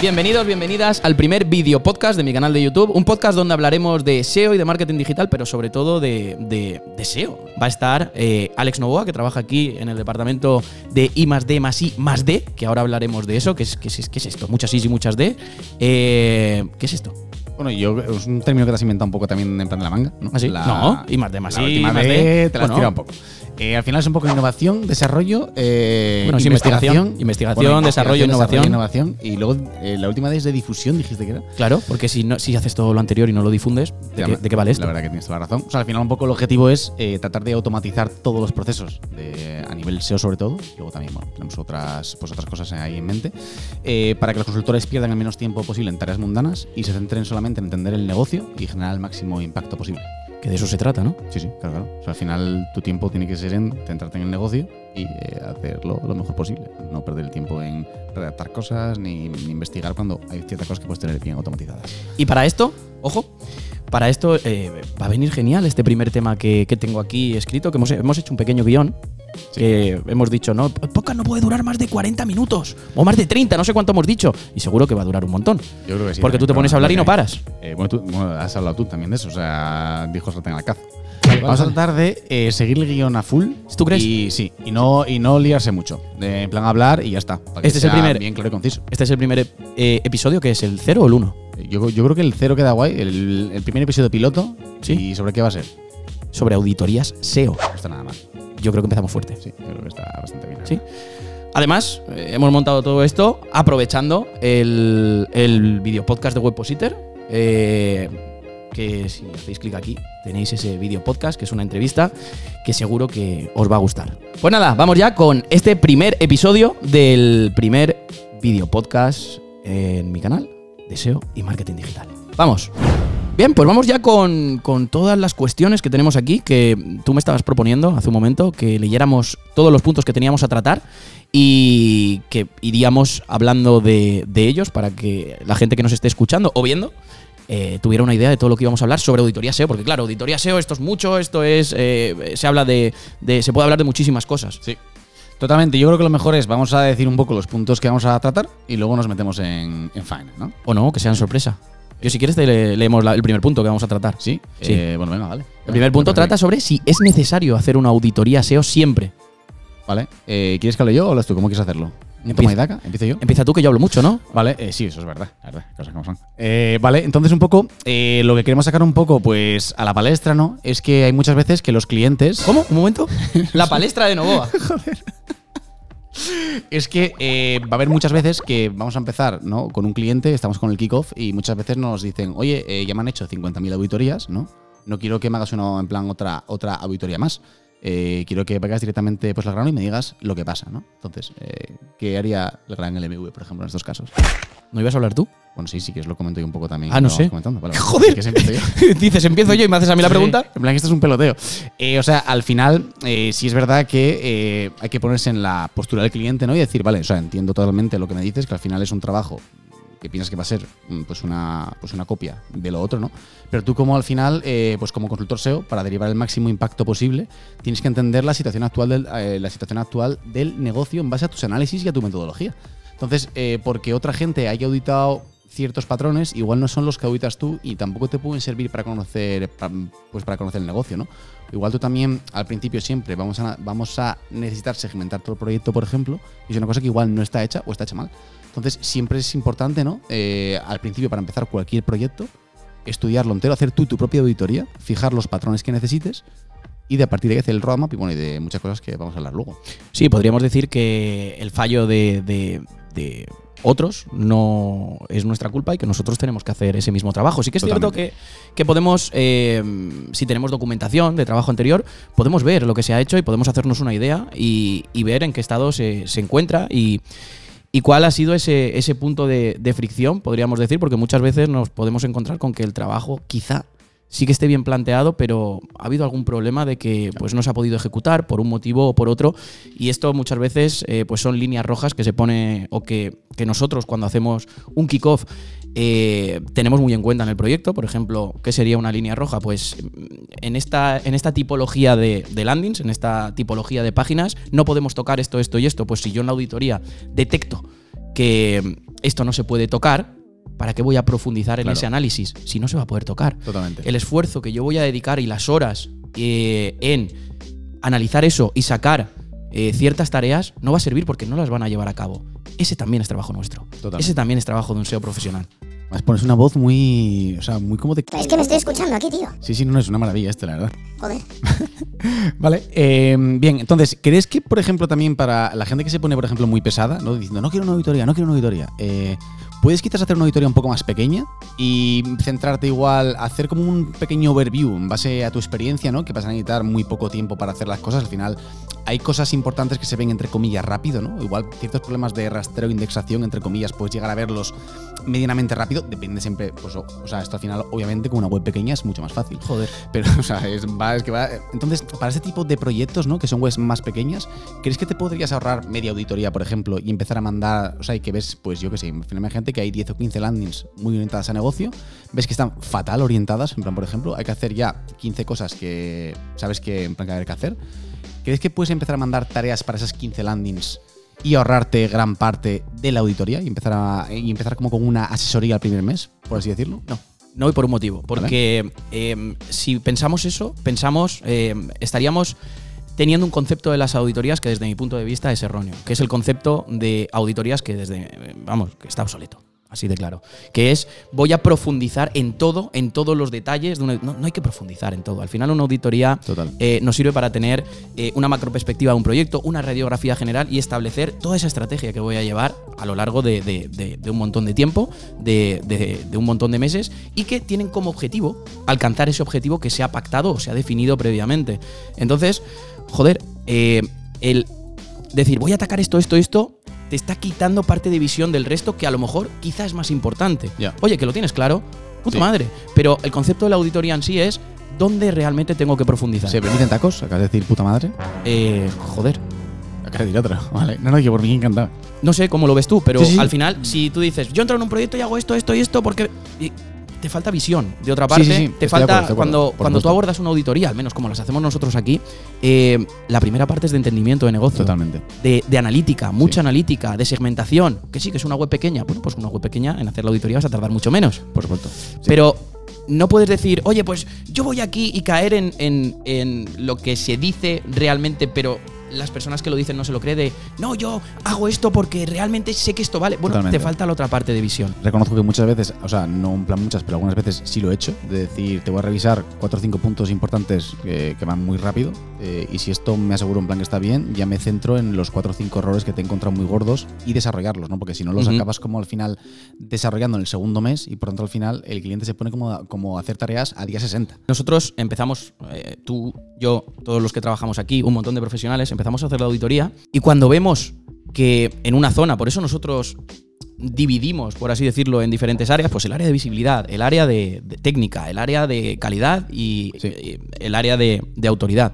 Bienvenidos, bienvenidas al primer vídeo podcast de mi canal de YouTube. Un podcast donde hablaremos de SEO y de marketing digital, pero sobre todo de, de- de SEO. Va a estar eh, Alex Novoa, que trabaja aquí en el departamento de I más D más I más D, que ahora hablaremos de eso. ¿Qué es, qué es, es esto? Muchas I y muchas D. Eh, ¿Qué es esto? Bueno, yo es un término que te has inventado un poco también en plan de la manga, ¿no? ¿Ah, sí? La- No, I más D más la I, última más D D. te la has Bueno. tirado un poco. Eh, al final es un poco innovación, desarrollo, eh, Bueno, sí, investigación, investigación, desarrollo, innovación. innovación. Y luego eh, la última es de difusión, dijiste que era. Claro, porque si, no, si haces todo lo anterior y no lo difundes, ¿de, qué, de qué vale esto? La verdad que tienes toda la razón. O sea, al final un poco el objetivo es eh, tratar de automatizar todos los procesos de- a nivel SEO sobre todo. Luego también, bueno, tenemos otras, pues otras cosas ahí en mente. eh, para que los consultores pierdan el menos tiempo posible en tareas mundanas y se centren solamente en entender el negocio y generar el máximo impacto posible. Que de eso se trata, ¿no? Sí, sí, claro, claro. O sea, al final tu tiempo tiene que ser en centrarte en el negocio y eh, hacerlo lo mejor posible. No perder el tiempo en redactar cosas ni, ni investigar cuando hay ciertas cosas que puedes tener bien automatizadas. Y para esto, ojo, para esto eh, va a venir genial este primer tema que, que tengo aquí escrito, que hemos, hemos hecho un pequeño guion. Que hemos dicho, no, el podcast no puede durar más de 40 minutos o más de 30, no sé cuánto hemos dicho. Y seguro que va a durar un montón. Yo creo que sí. Porque tú te pones a hablar y no paras. Eh, bueno, tú bueno, has hablado tú también de eso, o sea, dijo salten al cazo. Vamos a tratar de eh, seguir el guion a full. ¿Tú crees? Y sí, y no, y no liarse mucho. De, en plan hablar y ya está. para que Este es el primer- Bien claro y conciso. Este es el primer eh, episodio, que es el 0 o el 1. Yo, yo creo que el cero queda guay. El, el primer episodio piloto. Sí. ¿Y sobre qué va a ser? Sobre auditorías SEO. No está nada mal. Yo creo que empezamos fuerte. Sí, yo creo que está bastante bien. Sí. Además, eh, hemos montado todo esto aprovechando el, el video podcast de Webpositor. eh, que si hacéis clic aquí tenéis ese video podcast, que es una entrevista que seguro que os va a gustar. Pues nada, vamos ya con este primer episodio del primer video podcast en mi canal de SEO y marketing digital. Vamos. Bien, pues vamos ya con, con todas las cuestiones que tenemos aquí, que tú me estabas proponiendo hace un momento, que leyéramos todos los puntos que teníamos a tratar y que iríamos hablando de, de ellos para que la gente que nos esté escuchando o viendo eh, tuviera una idea de todo lo que íbamos a hablar sobre auditoría SEO, porque claro, auditoría SEO esto es mucho, esto es, eh, se habla de, de- se puede hablar de muchísimas cosas. Sí. Totalmente. Yo creo que lo mejor es, vamos a decir un poco los puntos que vamos a tratar y luego nos metemos en, en faena, ¿no? O no, que sean sorpresa. Yo si quieres te le- leemos la- el primer punto que vamos a tratar. Sí. Sí. Eh, bueno, venga, vale. El primer punto trata sobre si es necesario hacer una auditoría SEO siempre. Vale. Eh, ¿Quieres que hable yo o hablas tú? ¿Cómo quieres hacerlo? Empieza. Toma y daca. Empiezo yo. Empieza tú que yo hablo mucho, ¿no? Vale, eh, sí, eso es verdad, la verdad, cosas como son. Eh, vale, entonces un poco, eh, lo que queremos sacar un poco, pues, a la palestra, ¿no? Es que hay muchas veces que los clientes... ¿Cómo? Un momento. La palestra de Novoa. Es que eh, va a haber muchas veces que vamos a empezar, ¿no? Con un cliente, estamos con el kickoff y muchas veces nos dicen, oye, eh, ya me han hecho 50.000 auditorías, ¿no? No quiero que me hagas una, en plan, otra, otra auditoría más. Eh, quiero que vayas directamente pues, al grano y me digas lo que pasa, ¿no? Entonces, ¿qué haría el gran LMV, por ejemplo, en estos casos? ¿No ibas a hablar tú? Bueno, sí, sí, que os lo comento yo un poco también. Ah, no sé. comentando. Vale, vale. Joder. Sí, que se empiezo yo. Dices, empiezo yo y me haces a mí la pregunta. En plan, esto es un peloteo. Eh, o sea, al final, eh, sí es verdad que eh, hay que ponerse en la postura del cliente, ¿no? Y decir, vale, o sea, entiendo totalmente lo que me dices, que al final es un trabajo que piensas que va a ser mm, pues una, pues una copia de lo otro, ¿no? Pero tú como al final, eh, pues como consultor SEO, para derivar el máximo impacto posible, tienes que entender la situación actual del, eh, la situación actual del negocio en base a tus análisis y a tu metodología. Entonces, eh, porque otra gente haya auditado ciertos patrones, igual no son los que auditas tú y tampoco te pueden servir para conocer, pues para conocer el negocio, ¿no? Igual tú también, al principio siempre, vamos a, vamos a necesitar segmentar todo el proyecto, por ejemplo, y es una cosa que igual no está hecha o está hecha mal. Entonces, siempre es importante, ¿no? Eh, al principio, para empezar cualquier proyecto, estudiarlo entero, hacer tú tu propia auditoría, fijar los patrones que necesites y de a partir de ahí hacer el roadmap y bueno, y de muchas cosas que vamos a hablar luego. Sí, podríamos decir que el fallo de otros no es nuestra culpa y que nosotros tenemos que hacer ese mismo trabajo. Sí que es cierto que, que podemos, eh, si tenemos documentación de trabajo anterior, podemos ver lo que se ha hecho y podemos hacernos una idea y, y ver en qué estado se, se encuentra y, y cuál ha sido ese, ese punto de, de fricción, podríamos decir, porque muchas veces nos podemos encontrar con que el trabajo quizá sí que esté bien planteado, pero ha habido algún problema de que pues, no se ha podido ejecutar por un motivo o por otro. Y esto muchas veces eh, pues son líneas rojas que se pone o que, que nosotros cuando hacemos un kickoff eh, tenemos muy en cuenta en el proyecto. Por ejemplo, ¿qué sería una línea roja? Pues en esta, en esta tipología de, de landings, en esta tipología de páginas, no podemos tocar esto, esto y esto. Pues si yo en la auditoría detecto que esto no se puede tocar, ¿para qué voy a profundizar en Claro. ese análisis si no se va a poder tocar? Totalmente. El esfuerzo que yo voy a dedicar y las horas eh, en analizar eso y sacar eh, ciertas tareas no va a servir porque no las van a llevar a cabo. Ese también es trabajo nuestro. Totalmente. Ese también es trabajo de un SEO profesional. Además, pones una voz muy. O sea, muy como de. Es que me estoy escuchando aquí, tío. Sí, sí, no, no, es una maravilla esto, la verdad. Joder. Vale, eh, bien, entonces, ¿crees que, por ejemplo, también para la gente que se pone, por ejemplo, muy pesada, ¿no? diciendo, no quiero una auditoría, no quiero una auditoría, eh, ¿puedes quizás hacer una auditoría un poco más pequeña y centrarte igual, hacer como un pequeño overview en base a tu experiencia, ¿no? Que vas a necesitar muy poco tiempo para hacer las cosas, al final hay cosas importantes que se ven, entre comillas, rápido, ¿no? Igual ciertos problemas de rastreo, indexación, entre comillas, puedes llegar a verlos medianamente rápido, depende siempre, pues, o, o sea, esto al final, obviamente, con una web pequeña es mucho más fácil. Joder. Pero, o sea, es, va, es que va. Entonces, para este tipo de proyectos, ¿no? Que son webs más pequeñas, ¿crees que te podrías ahorrar media auditoría, por ejemplo, y empezar a mandar, o sea, y que ves, pues yo que sé, finalmente que hay 10 o 15 landings muy orientadas a negocio, ves que están fatal orientadas, en plan, por ejemplo, hay que hacer ya 15 cosas que sabes que en plan que hay que hacer. ¿Crees que puedes empezar a mandar tareas para esas 15 landings y ahorrarte gran parte de la auditoría y empezar a y empezar como con una asesoría al primer mes, por así decirlo? No. No voy por un motivo. Porque eh, si pensamos eso, pensamos, eh, estaríamos teniendo un concepto de las auditorías que desde mi punto de vista es erróneo, que es el concepto de auditorías que desde, eh, vamos, que está obsoleto. Así de claro. Que es, voy a profundizar en todo, en todos los detalles. De una- no, no hay que profundizar en todo. Al final, una auditoría eh, nos sirve para tener eh, una macro perspectiva de un proyecto, una radiografía general y establecer toda esa estrategia que voy a llevar a lo largo de, de- de- de un montón de tiempo, de un montón de meses y que tienen como objetivo alcanzar ese objetivo que se ha pactado o se ha definido previamente. Entonces, joder, eh, el decir voy a atacar esto, esto, esto, te está quitando parte de visión del resto que a lo mejor quizás es más importante. Oye, que lo tienes claro, puta Sí. madre. Pero el concepto de la auditoría en sí es dónde realmente tengo que profundizar. ¿Se permiten tacos? Acabas de decir puta madre. Eh, joder. Acabas de decir otra. Vale. No, no, que por mí encantado. No sé cómo lo ves tú, pero Sí, sí. al final, si tú dices, yo entro en un proyecto y hago esto, esto y esto, porque y te falta visión. De otra Sí, parte, sí, sí, te estoy de falta acuerdo, acuerdo, cuando, cuando tú abordas una auditoría, al menos como las hacemos nosotros aquí, eh, la primera parte es de entendimiento de negocio. Totalmente. De, de analítica, mucha Sí. analítica, de segmentación. Que sí, que es una web pequeña. Bueno, pues una web pequeña en hacer la auditoría vas a tardar mucho menos. Por supuesto. Pero no puedes decir, oye, pues yo voy aquí y caer en, en- en lo que se dice realmente, pero las personas que lo dicen no se lo creen de, no, yo hago esto porque realmente sé que esto vale. Bueno, Totalmente. te falta la otra parte de visión. Reconozco que muchas veces, o sea, no en plan muchas, pero algunas veces sí lo he hecho. De decir, te voy a revisar cuatro o cinco puntos importantes que, que van muy rápido. eh, y si esto me aseguro en plan que está bien, ya me centro en los cuatro o cinco errores que te he encontrado muy gordos y desarrollarlos, ¿no? Porque si no los acabas como al final desarrollando en el segundo mes y por tanto al final el cliente se pone como, como a hacer tareas a día 60. Nosotros empezamos, eh, tú, yo, todos los que trabajamos aquí, un montón de profesionales, empezamos a hacer la auditoría y cuando vemos que en una zona, por eso nosotros dividimos, por así decirlo, en diferentes áreas, pues el área de visibilidad, el área de, de técnica, el área de calidad y Sí. eh, el área de, de autoridad.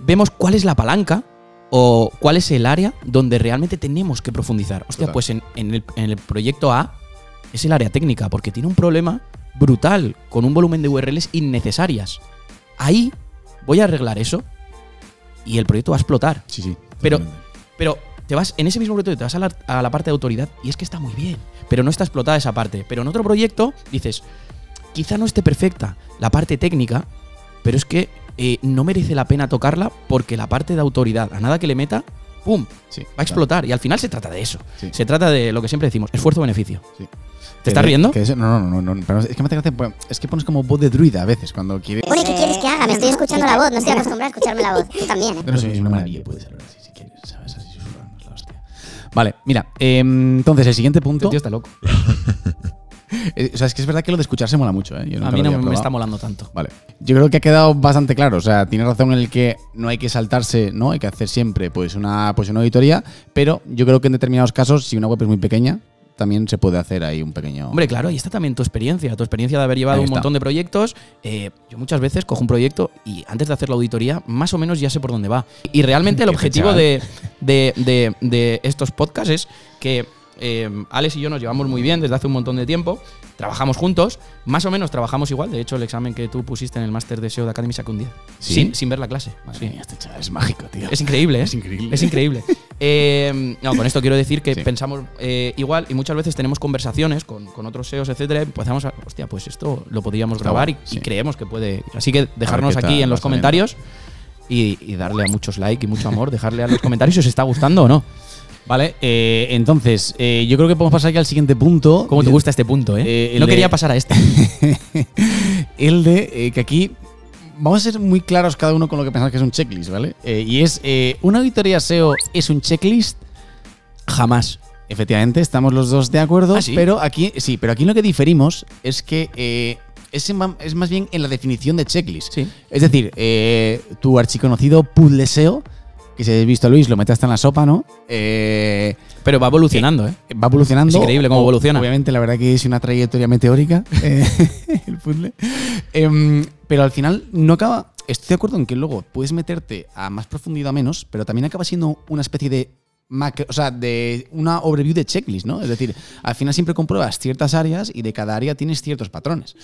Vemos cuál es la palanca o cuál es el área donde realmente tenemos que profundizar. Hostia, Total. pues en, en el, en el proyecto A es el área técnica, porque tiene un problema brutal con un volumen de URLs innecesarias. Ahí voy a arreglar eso y el proyecto va a explotar. Sí, sí. Pero-. Pero te vas, en ese mismo proyecto te vas a la, a la parte de autoridad y es que está muy bien, pero no está explotada esa parte. Pero en otro proyecto dices, quizá no esté perfecta la parte técnica, pero es que eh, no merece la pena tocarla porque la parte de autoridad, a nada que le meta, ¡pum! Sí, Va a explotar. Y al final se trata de eso. Sí. Se trata de lo que siempre decimos, esfuerzo-beneficio. Sí. ¿Te estás riendo? que eso- no, no, no, no, pero es que me hace gracia, pues, es que pones como voz de druida a veces cuando quieres. Oye, ¿qué quieres que haga? Me estoy escuchando la voz, no estoy acostumbrada a escucharme la voz. Tú también, ¿eh? No sé, es una maravilla, puede ser así si quieres, ¿sabes? Así la hostia. Vale, mira, em, entonces el siguiente punto. El tío está loco. eh, o sea, es que es verdad que lo de escucharse mola mucho, ¿eh? Yo A mí no me está molando tanto. Vale. Yo creo que ha quedado bastante claro. O sea, tienes razón en el que no hay que saltarse, ¿no? Hay que hacer siempre pues una, pues una auditoría. Pero yo creo que en determinados casos, si una web es muy pequeña, también se puede hacer ahí un pequeño. Hombre, claro, ahí está también tu experiencia, tu experiencia de haber llevado un montón de proyectos. Eh, yo muchas veces cojo un proyecto y antes de hacer la auditoría, más o menos ya sé por dónde va. Y realmente el objetivo de- de- de estos podcasts es que eh, Alex y yo nos llevamos muy bien desde hace un montón de tiempo, trabajamos juntos, más o menos trabajamos igual. De hecho, el examen que tú pusiste en el máster de SEO de Academy saqué un 10. ¿Sí? Sin, sin ver la clase. Madre Sí. mía, este chaval es mágico, tío. Es increíble, ¿eh? Es increíble. Es increíble. Eh, no, con esto quiero decir que Sí. pensamos eh, igual y muchas veces tenemos conversaciones con, con otros SEOs, etcétera, y empezamos a, hostia, pues esto lo podríamos Está grabar y, creemos que puede. Así que dejarnos aquí en los comentarios y, y darle a muchos like y mucho amor, dejarle a los comentarios si os está gustando o no. Vale, eh, entonces, eh, yo creo que podemos pasar aquí al siguiente punto. ¿Cómo te gusta este punto, eh? Eh, no de- quería pasar a este. el de eh, que aquí vamos a ser muy claros cada uno con lo que pensamos que es un checklist, ¿vale? Y es, ¿una auditoría SEO es un checklist? Jamás. Efectivamente, estamos los dos de acuerdo, ¿Ah, sí? pero aquí sí, pero aquí lo que diferimos es que es, es más bien en la definición de checklist. Sí. Es decir, eh, tu archiconocido puzzle SEO, que si habéis visto a Luis, lo mete hasta en la sopa, ¿no? Eh, Pero va evolucionando, ¿eh? va evolucionando. Es increíble cómo evoluciona. Obviamente, la verdad que es una trayectoria meteórica eh, el puzzle. Em, pero al final no acaba. Estoy de acuerdo en que luego puedes meterte a más profundidad a menos, pero también acaba siendo una especie de macro- o sea, de una overview de checklist, ¿no? Es decir, al final siempre compruebas ciertas áreas y de cada área tienes ciertos patrones.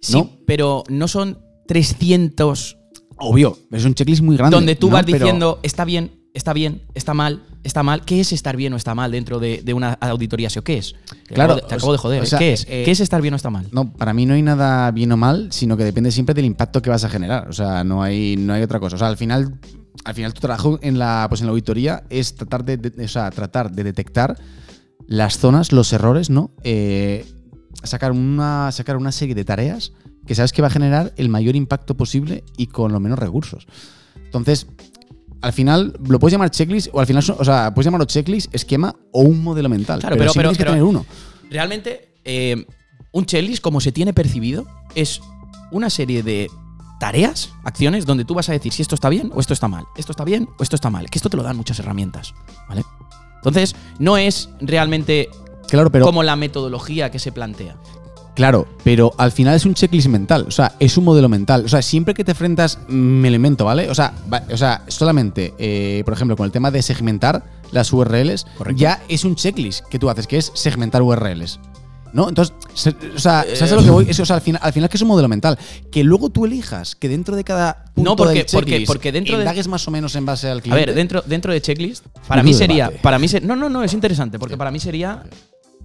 Sí, pero no son 300 Obvio, es un checklist muy grande. donde tú ¿no? vas Pero- diciendo está bien, está bien, está mal, está mal. ¿Qué es estar bien o está mal dentro de, de una auditoría SEO? ¿Qué es? Te Claro, acabo de- te acabo de joder. o ¿eh? sea, ¿Qué es? eh, ¿Qué es estar bien o está mal? No, para mí no hay nada bien o mal, sino que depende siempre del impacto que vas a generar. O sea, no hay, no hay otra cosa. O sea, al final, al final tu trabajo en la, pues en la auditoría es tratar de, de- o sea, tratar de detectar las zonas, los errores, ¿no? Eh, sacar, una, sacar una serie de tareas que sabes que va a generar el mayor impacto posible y con los menos recursos. Entonces, al final lo puedes llamar checklist o al final, o sea, puedes llamarlo checklist, esquema o un modelo mental. Claro, pero, pero- siempre pero- tienes que pero- tener uno. Realmente, eh, un checklist, como se tiene percibido, es una serie de tareas, acciones, donde tú vas a decir si esto está bien o esto está mal. Esto está bien o esto está mal. Que esto te lo dan muchas herramientas, ¿vale? Entonces, no es realmente Claro, pero como la metodología que se plantea. Claro, pero al final es un checklist mental, o sea, es un modelo mental. O sea, siempre que te enfrentas, me elemento, ¿vale? O sea, va- o sea solamente, eh, por ejemplo, con el tema de segmentar las URLs, Correcto. ya es un checklist que tú haces, que es segmentar URLs. ¿No? Entonces, se- o sea, ¿sabes a lo que voy? Es, o sea, al final, al final que es un modelo mental. Que luego tú elijas que dentro de cada punto No, porque- del porque- checklist porque dentro de- indagues más o menos en base al A cliente. ver, dentro, dentro de checklist, para mí sería. debate. Para mí se- no, no, no, es interesante, porque para mí sería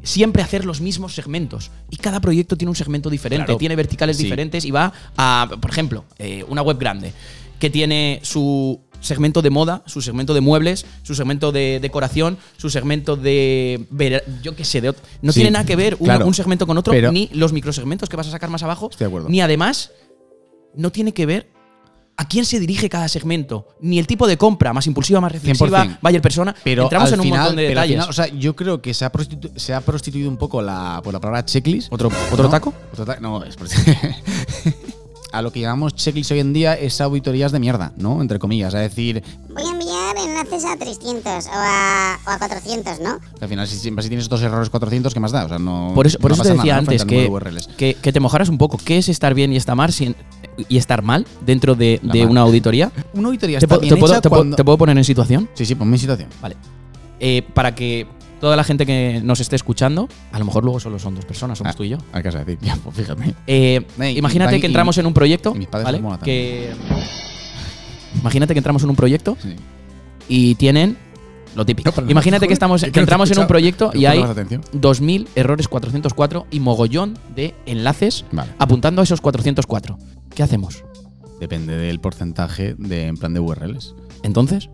siempre hacer los mismos segmentos. Y cada proyecto tiene un segmento diferente, Claro. tiene verticales Sí. diferentes y va a, por ejemplo, eh, una web grande que tiene su segmento de moda, su segmento de muebles, su segmento de decoración, su segmento de ver- yo qué sé, de ot- no Sí, tiene nada que ver un, claro. un segmento con otro, Pero- ni los microsegmentos que vas a sacar más abajo, ni además no tiene que ver a quién se dirige cada segmento, ni el tipo de compra, más impulsiva, más reflexiva, 100%. buyer persona. Pero Entramos al en un final- montón de detalles. final, o sea, yo creo que se ha, prostitu- se ha prostituido un poco la, por la palabra checklist. ¿Otro, otro ¿no? taco? Otro ta- no, es a lo que llamamos checklist hoy en día es auditorías de mierda, ¿no? Entre comillas. Es decir, Voy a enviar enlaces a 300 o a, o a 400, ¿no? que al final, si siempre si tienes estos errores 400, ¿qué más da? O sea, no. Por eso, por no eso te pasa decía nada, ¿no? antes que, que, que te mojaras un poco. ¿Qué es estar bien y estar mal sin- y estar mal dentro de, una auditoría? Una auditoría ¿Te, está puedo- bien te puedo, hecha te puedo- cuando- te puedo poner en situación? Sí, sí, ponme en situación. Vale. Eh, para que toda la gente que nos esté escuchando, a lo mejor luego solo son dos personas, somos Ah, tú y yo. Hay que decir, ya, pues fíjate. Eh, imagínate que entramos en un proyecto, mis padres ¿vale? son Que imagínate que entramos en un proyecto Sí. y tienen lo típico. No, pero no, imagínate joder, que estamos que te entramos en un proyecto y hay más atención. 2000 errores 404 y mogollón de enlaces Vale. apuntando a esos 404. ¿Qué hacemos? Depende del porcentaje de en plan de URLs. Entonces,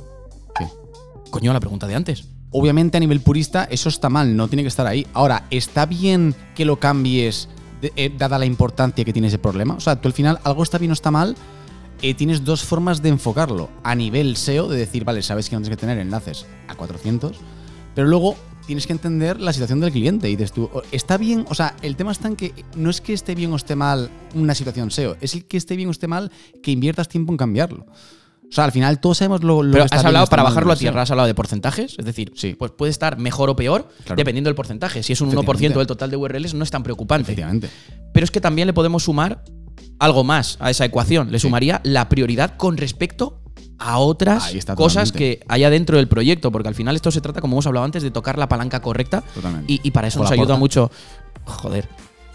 ¿Qué? coño, la pregunta de antes. Obviamente a nivel purista eso está mal, no tiene que estar ahí. Ahora, ¿está bien que lo cambies eh, dada la importancia que tiene ese problema? O sea, tú al final algo está bien o está mal, eh, tienes dos formas de enfocarlo. A nivel SEO, de decir, vale, sabes que no tienes que tener enlaces a 400, pero luego tienes que entender la situación del cliente. Y dices tú, o- está bien, o sea, el tema está en que no es que esté bien o esté mal una situación SEO, es el que esté bien o esté mal que inviertas tiempo en cambiarlo. O sea, al final todos sabemos lo, lo Pero has hablado, para bajarlo a tierra, has hablado de porcentajes. Es decir, Sí. pues puede estar mejor o peor Claro. dependiendo del porcentaje. Si es un 1% Efectivamente. del total de URLs, no es tan preocupante. Efectivamente. Pero es que también le podemos sumar algo más a esa ecuación. Le Sí. sumaría la prioridad con respecto a otras cosas totalmente. que haya dentro del proyecto. Porque al final esto se trata, como hemos hablado antes, de tocar la palanca correcta. Y, y para eso O nos ayuda porta. mucho. Joder.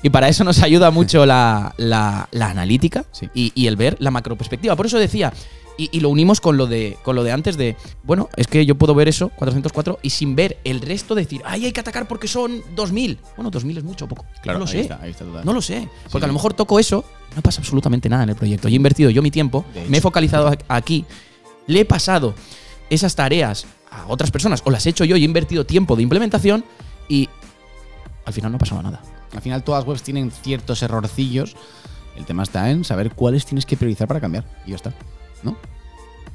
Y para eso nos ayuda mucho la, la- la analítica Sí. y, y el ver la macroperspectiva. Por eso decía, Y, y lo unimos con lo, de, con lo de antes de, bueno, es que yo puedo ver eso, 404, y sin ver el resto decir, ay, hay que atacar porque son 2000. Bueno, 2000 es mucho o poco. Claro, no lo ahí sé. está, ahí está total. No lo sé. Porque Sí. a lo mejor toco eso, no pasa absolutamente nada en el proyecto. Yo he invertido yo mi tiempo, me he focalizado aquí, le he pasado esas tareas a otras personas o las he hecho yo y he invertido tiempo de implementación y al final no ha pasado nada. Al final todas las webs tienen ciertos errorcillos. El tema está en saber cuáles tienes que priorizar para cambiar. Y ya está. ¿No?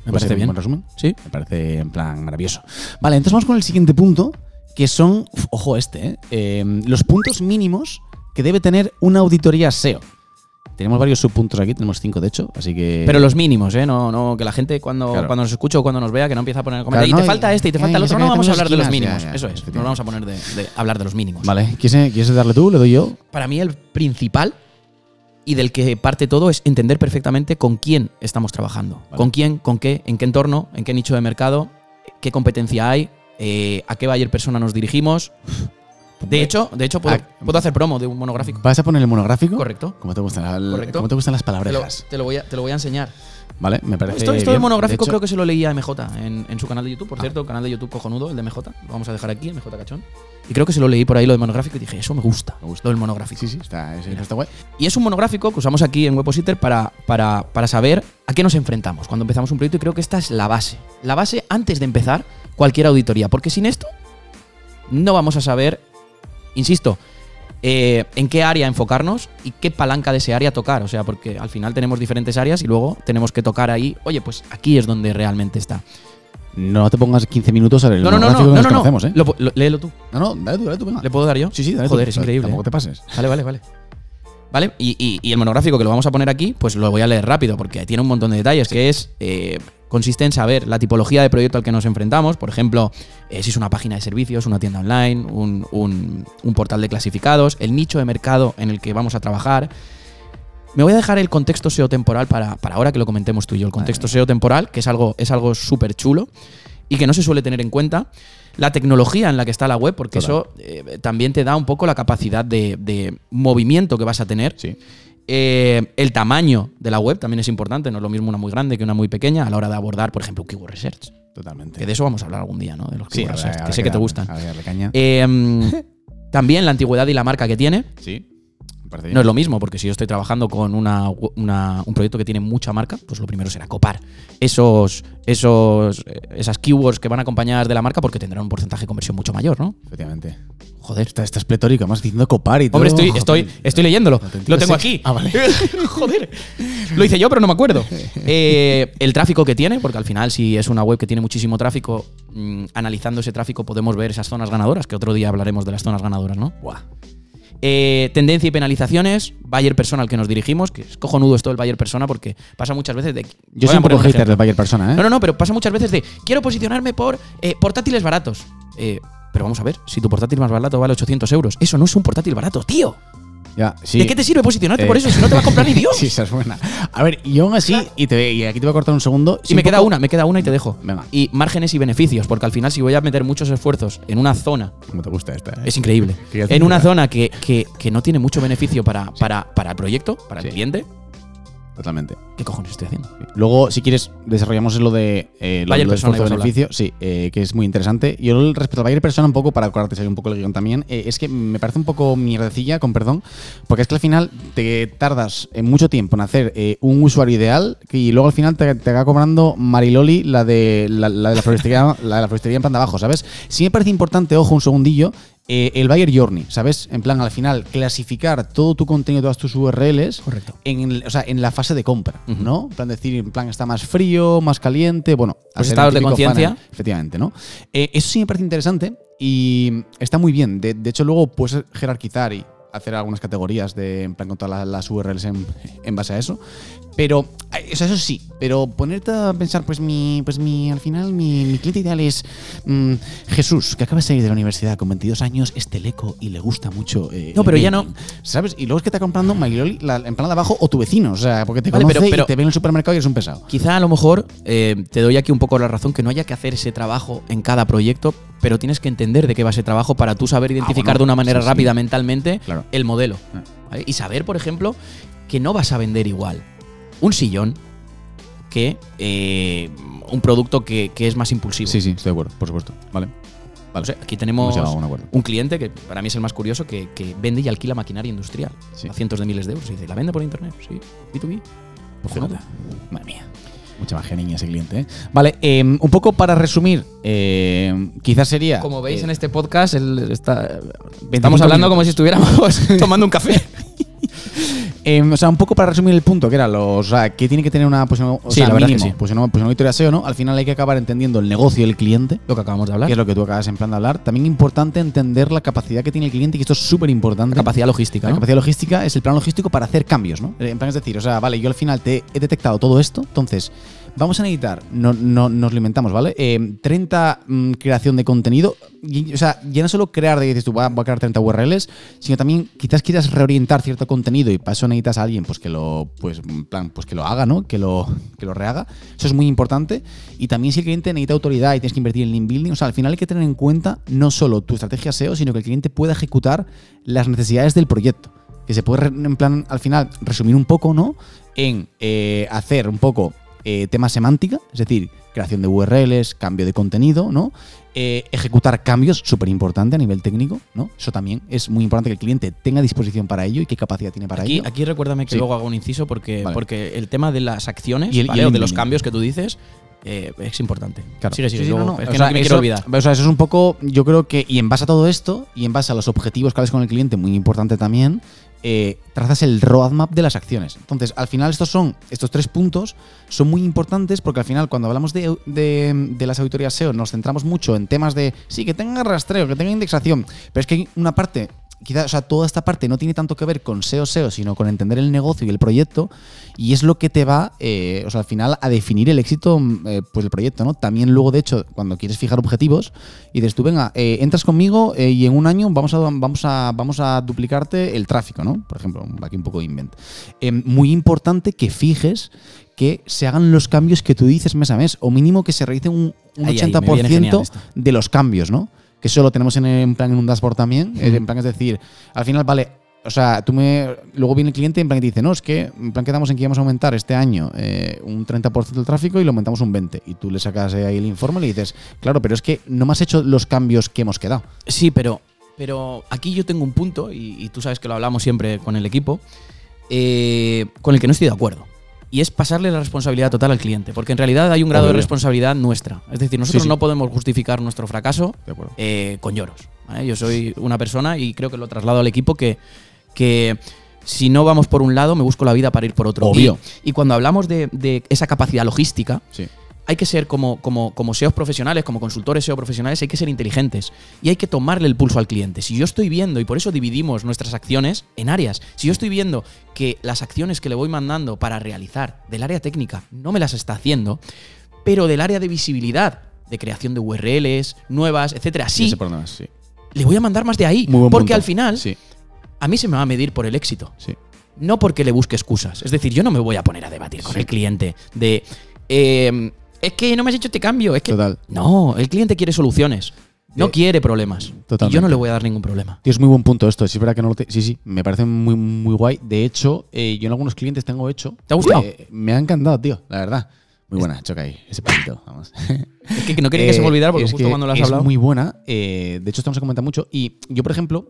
Me parece un bien. buen resumen. Sí. Me parece en plan maravilloso. Vale, entonces vamos con el siguiente punto, que son, uf, ojo este, ¿eh? Eh, los puntos mínimos que debe tener una auditoría SEO. Tenemos varios subpuntos aquí, tenemos cinco de hecho, así que... Pero los mínimos, ¿eh? No, no, que la gente cuando, Claro. cuando nos escuche o cuando nos vea que no empieza a poner el comentario. Claro, y te no, falta y- este y te falta el otro. No vamos a hablar de los esquinas, mínimos. ya, ya, Eso es. Efectivamente. vamos a poner de, de hablar de los mínimos. Vale, ¿quieres, ¿quieres darle tú? ¿Le doy yo? Para mí el principal y del que parte todo es entender perfectamente con quién estamos trabajando. Vale. Con quién, con qué, en qué entorno, en qué nicho de mercado, qué competencia hay, eh, a qué buyer persona nos dirigimos. De hecho, de hecho puedo, Ah, puedo hacer promo de un monográfico. ¿Vas a poner el monográfico? Correcto. ¿Cómo te gustan, Correcto. ¿cómo te gustan las Te lo, palabras? te lo voy a, te lo voy a enseñar. Vale, me parece Esto, esto del monográfico De hecho- creo que se lo leía a MJ en, en su canal de YouTube, por Ah. cierto, canal de YouTube cojonudo, el de MJ. Lo vamos a dejar aquí, MJ Cachón. Y creo que se lo leí por ahí lo del monográfico y dije, eso me gusta, Me gusta. lo del monográfico. Sí, sí, está, es- está guay. Y es un monográfico que usamos aquí en Webpositor para, para, para saber a qué nos enfrentamos cuando empezamos un proyecto y creo que esta es la base. La base antes de empezar cualquier auditoría, porque sin esto no vamos a saber, insisto, eh, en qué área enfocarnos y qué palanca de ese área tocar. O sea, porque al final tenemos diferentes áreas y luego tenemos que tocar ahí, oye, pues aquí es donde realmente está. No te pongas 15 minutos a ver el No, no, no, que no, nos no, no. conocemos, ¿eh? Lo pu- lo- léelo tú. No, no, dale tú, dale tú, venga. ¿Le puedo dar yo? Sí, sí, dale tú. Joder, es increíble. Tampoco ¿eh? te pases. Vale, vale, vale. Vale, y, y- y el monográfico que lo vamos a poner aquí, pues lo voy a leer rápido porque tiene un montón de detalles, que es, eh, consiste en saber la tipología de proyecto al que nos enfrentamos, por ejemplo, eh, si es una página de servicios, una tienda online, un, un- un portal de clasificados, el nicho de mercado en el que vamos a trabajar. Me voy a dejar el contexto SEO temporal para, para ahora que lo comentemos tú y yo. El contexto SEO temporal, que es algo es algo súper chulo y que no se suele tener en cuenta. La tecnología en la que está la web, porque eso eh, también te da un poco la capacidad de, de movimiento que vas a tener. Sí. Eh, el tamaño de la web también es importante, no es lo mismo una muy grande que una muy pequeña a la hora de abordar, por ejemplo, un keyword research. Totalmente. Que de eso vamos a hablar algún día, ¿no? De los keyword research, que sé que te gustan. que darle caña. Eh, mm, también la antigüedad y la marca que tiene. sí. Me parece bien. No es lo mismo, porque si yo estoy trabajando con una, una- un proyecto que tiene mucha marca, pues lo primero será copar esos, esos, eh, esas keywords que van acompañadas de la marca porque tendrán un porcentaje de conversión mucho mayor, ¿no? Efectivamente. Joder. Estás, estás pletórico, más diciendo copar y todo. Hombre, estoy, estoy, estoy leyéndolo. Lo tengo aquí. Ah, vale. Joder. Lo hice yo, pero no me acuerdo. Eh, el tráfico que tiene, porque al final, si es una web que tiene muchísimo tráfico, mm, analizando ese tráfico podemos ver esas zonas ganadoras, que otro día hablaremos de las zonas ganadoras, ¿no? Buah. Eh, tendencia y penalizaciones, buyer persona al que nos dirigimos, que es cojonudo esto del buyer persona porque pasa muchas veces de. Yo soy un poco hater del Bayer Persona, ¿eh? No, no, no, pero pasa muchas veces de quiero posicionarme por eh, portátiles baratos. Eh, pero vamos a ver, si tu portátil más barato vale 800 euros, eso no es un portátil barato, tío. Ya, sí. ¿De qué te sirve posicionarte Eh, por eso si no te va a comprar ni Dios? sí, esa es buena. A ver, y aún así, y, te, y aquí te voy a cortar un segundo. Y sí, me queda una, me queda una y te dejo. Venga. Y márgenes y beneficios, porque al final si voy a meter muchos esfuerzos en una zona, ¿Cómo te gusta esta? eh? es increíble, en una zona que, que- que no tiene mucho beneficio para, para, para el proyecto, para el cliente, Totalmente. ¿qué cojones estoy haciendo? Luego, si quieres, desarrollamos lo de eh, lo, lo de persona, a esfuerzo-beneficio. Sí, eh, que es muy interesante. Yo respecto al Bayer Persona, un poco, para acordarte un poco el guion también, eh, es que me parece un poco mierdecilla, con perdón, porque es que al final te tardas eh, mucho tiempo en hacer un usuario ideal y luego al final te, te acaba cobrando Mariloli la de la, la de la floristería, la de la floristería en plan de abajo, ¿sabes? Sí me parece importante, ojo, un segundillo, eh, el Buyer Journey, ¿sabes? En plan, al final, clasificar todo tu contenido, todas tus URLs Correcto. en, o sea, en la fase de compra. ¿no? En plan, decir, en plan, está más frío, más caliente, bueno. Los estados de conciencia. Efectivamente, ¿no? Eh, eso sí me parece interesante y está muy bien. De, de hecho, luego puedes jerarquizar y hacer algunas categorías de, en plan, con todas las, las URLs en, en base a eso. Pero, o sea, eso sí, pero ponerte a pensar, pues mi, pues mi, al final, mi, mi cliente ideal es mm, Jesús, que acaba de salir de la universidad con 22 años, es teleco y le gusta mucho. eh, No, el pero ya gaming, ¿Sabes? Y luego es que está comprando Magloli en plan de abajo o tu vecino, o sea, porque te Vale, conoce pero- pero- y te ve en el supermercado y eres un pesado. Quizá a lo mejor eh, te doy aquí un poco la razón que no haya que hacer ese trabajo en cada proyecto, pero tienes que entender de qué va ese trabajo para tú saber identificar bueno, de una manera sí, sí. rápida mentalmente Claro. el modelo. Ah. ¿vale? Y saber, por ejemplo, que no vas a vender igual un sillón que eh, un producto que, que es más impulsivo. Sí, sí, estoy de acuerdo, por supuesto. Vale. Vale. O sea, aquí tenemos un un cliente que para mí es el más curioso que, que vende y alquila maquinaria industrial Sí. a cientos de miles de euros. Y dice, ¿la vende por internet? Sí. B2B. Pues. Madre mía. Mucha magia niña ese cliente, ¿eh? Vale, eh, un poco para resumir, eh, quizás sería. Como veis eh, en este podcast, él está, 25 estamos hablando minutos. como si estuviéramos tomando un café. eh, o sea, un poco para resumir el punto, que era los. O sea, que tiene que tener una posición. O Sí, sea, la verdad que mínimo, sí. posición, posición auditoría SEO, ¿no? Al final hay que acabar entendiendo el negocio del cliente. Lo que acabamos de hablar. Que es lo que tú acabas en plan de hablar. También importante entender la capacidad que tiene el cliente, y esto es súper importante. La capacidad logística. La ¿no? capacidad logística es el plan logístico para hacer cambios, ¿no? En plan, es decir, o sea, vale, yo al final te he detectado todo esto, entonces vamos a necesitar, no, no nos lo inventamos, ¿vale? Eh, 30 mm, creación de contenido, o sea, ya no solo crear de dices tú, "Va- a crear 30 URLs, sino también quizás quieras reorientar cierto contenido y para eso necesitas a alguien pues que lo, pues, plan, pues que lo haga, ¿no? Que lo, que lo rehaga. Eso es muy importante. Y también si el cliente necesita autoridad y tienes que invertir en link building, o sea, al final hay que tener en cuenta no solo tu estrategia SEO, sino que el cliente pueda ejecutar las necesidades del proyecto que se puede, en plan, al final, resumir un poco, ¿no? En eh, hacer un poco eh, tema semántica, es decir, creación de URLs, cambio de contenido, ¿no? Eh, ejecutar cambios, súper importante a nivel técnico, ¿no? Eso también es muy importante que el cliente tenga disposición para ello y qué capacidad tiene para Aquí, ello. aquí recuérdame que Sí. luego hago un inciso porque, Vale. porque el tema de las acciones Y el- y ¿vale? el o de los cambios que tú dices eh, es importante. Claro. Sigue, sigue, Sí, sí, luego- no, no. Es O que sea, no me eso- quiero olvidar. O sea, eso es un poco, yo creo que, y en base a todo esto, y en base a los objetivos que hables con el cliente, muy importante también, eh, trazas el roadmap de las acciones. Entonces, al final, estos son, estos tres puntos son muy importantes porque al final, cuando hablamos de, de- de las auditorías SEO, nos centramos mucho en temas de, sí, que tenga rastreo, que tenga indexación, pero es que hay una parte. Quizás, o sea, toda esta parte no tiene tanto que ver con SEO, SEO, sino con entender el negocio y el proyecto, y es lo que te va, eh, o sea, al final, a definir el éxito mm, eh, pues, del proyecto, ¿no? También luego, de hecho, cuando quieres fijar objetivos, y dices tú, venga, eh, entras conmigo eh, y en un año vamos a, vamos, a, vamos a duplicarte el tráfico, ¿no? Por ejemplo, aquí un poco de invent. Eh, muy importante que fijes que se hagan los cambios que tú dices mes a mes, o mínimo que se realice un, un viene 80% genial esto. de los cambios, ¿no? Que eso lo tenemos en, en plan en un dashboard también. eh, En plan, es decir, al final, vale, o sea, tú me. Luego viene el cliente en plan que te dice, no, es que en plan quedamos en que íbamos a aumentar este año eh, un 30% del tráfico y lo aumentamos un 20%. Y tú le sacas eh, ahí el informe y le dices, claro, pero es que no me has hecho los cambios que hemos quedado. Sí, pero, pero aquí yo tengo un punto, y, y tú sabes que lo hablamos siempre con el equipo, eh, con el que no estoy de acuerdo. Y es pasarle la responsabilidad total al cliente, porque en realidad hay un grado de responsabilidad nuestra. Es decir, nosotros Sí, sí. no podemos justificar nuestro fracaso eh, con lloros. ¿vale? Yo soy una persona y creo que lo traslado al equipo que, que si no vamos por un lado, me busco la vida para ir por otro. Obvio. Y, y cuando hablamos de, de esa capacidad logística, Sí. Hay que ser como, como, como SEOs profesionales, como consultores SEO profesionales, hay que ser inteligentes y hay que tomarle el pulso al cliente. Si yo estoy viendo, y por eso dividimos nuestras acciones en áreas, si yo estoy viendo que las acciones que le voy mandando para realizar del área técnica no me las está haciendo, pero del área de visibilidad, de creación de URLs nuevas, etcétera, sí, le voy a mandar más de ahí. Porque punto. al final, Sí, a mí se me va a medir por el éxito sí. no porque le busque excusas. Es decir, yo no me voy a poner a debatir con el cliente de. eh, es que no me has hecho este cambio. Es que. Total. No, el cliente quiere soluciones. No quiere problemas. Y Totalmente. yo no le voy a dar ningún problema. Tío, es muy buen punto esto. Sí, es verdad que no lo te- Sí, sí, me parece muy, muy guay. De hecho, eh, yo en algunos clientes tengo hecho. ¿Te ha gustado? Eh, me ha encantado, tío, la verdad. Muy buena, choca ahí, ese palito, vamos. Es que no quería que se me Eh, olvidara porque es justo cuando lo has es hablado. muy buena. eh, de hecho, esto no se comenta mucho. Y yo, por ejemplo,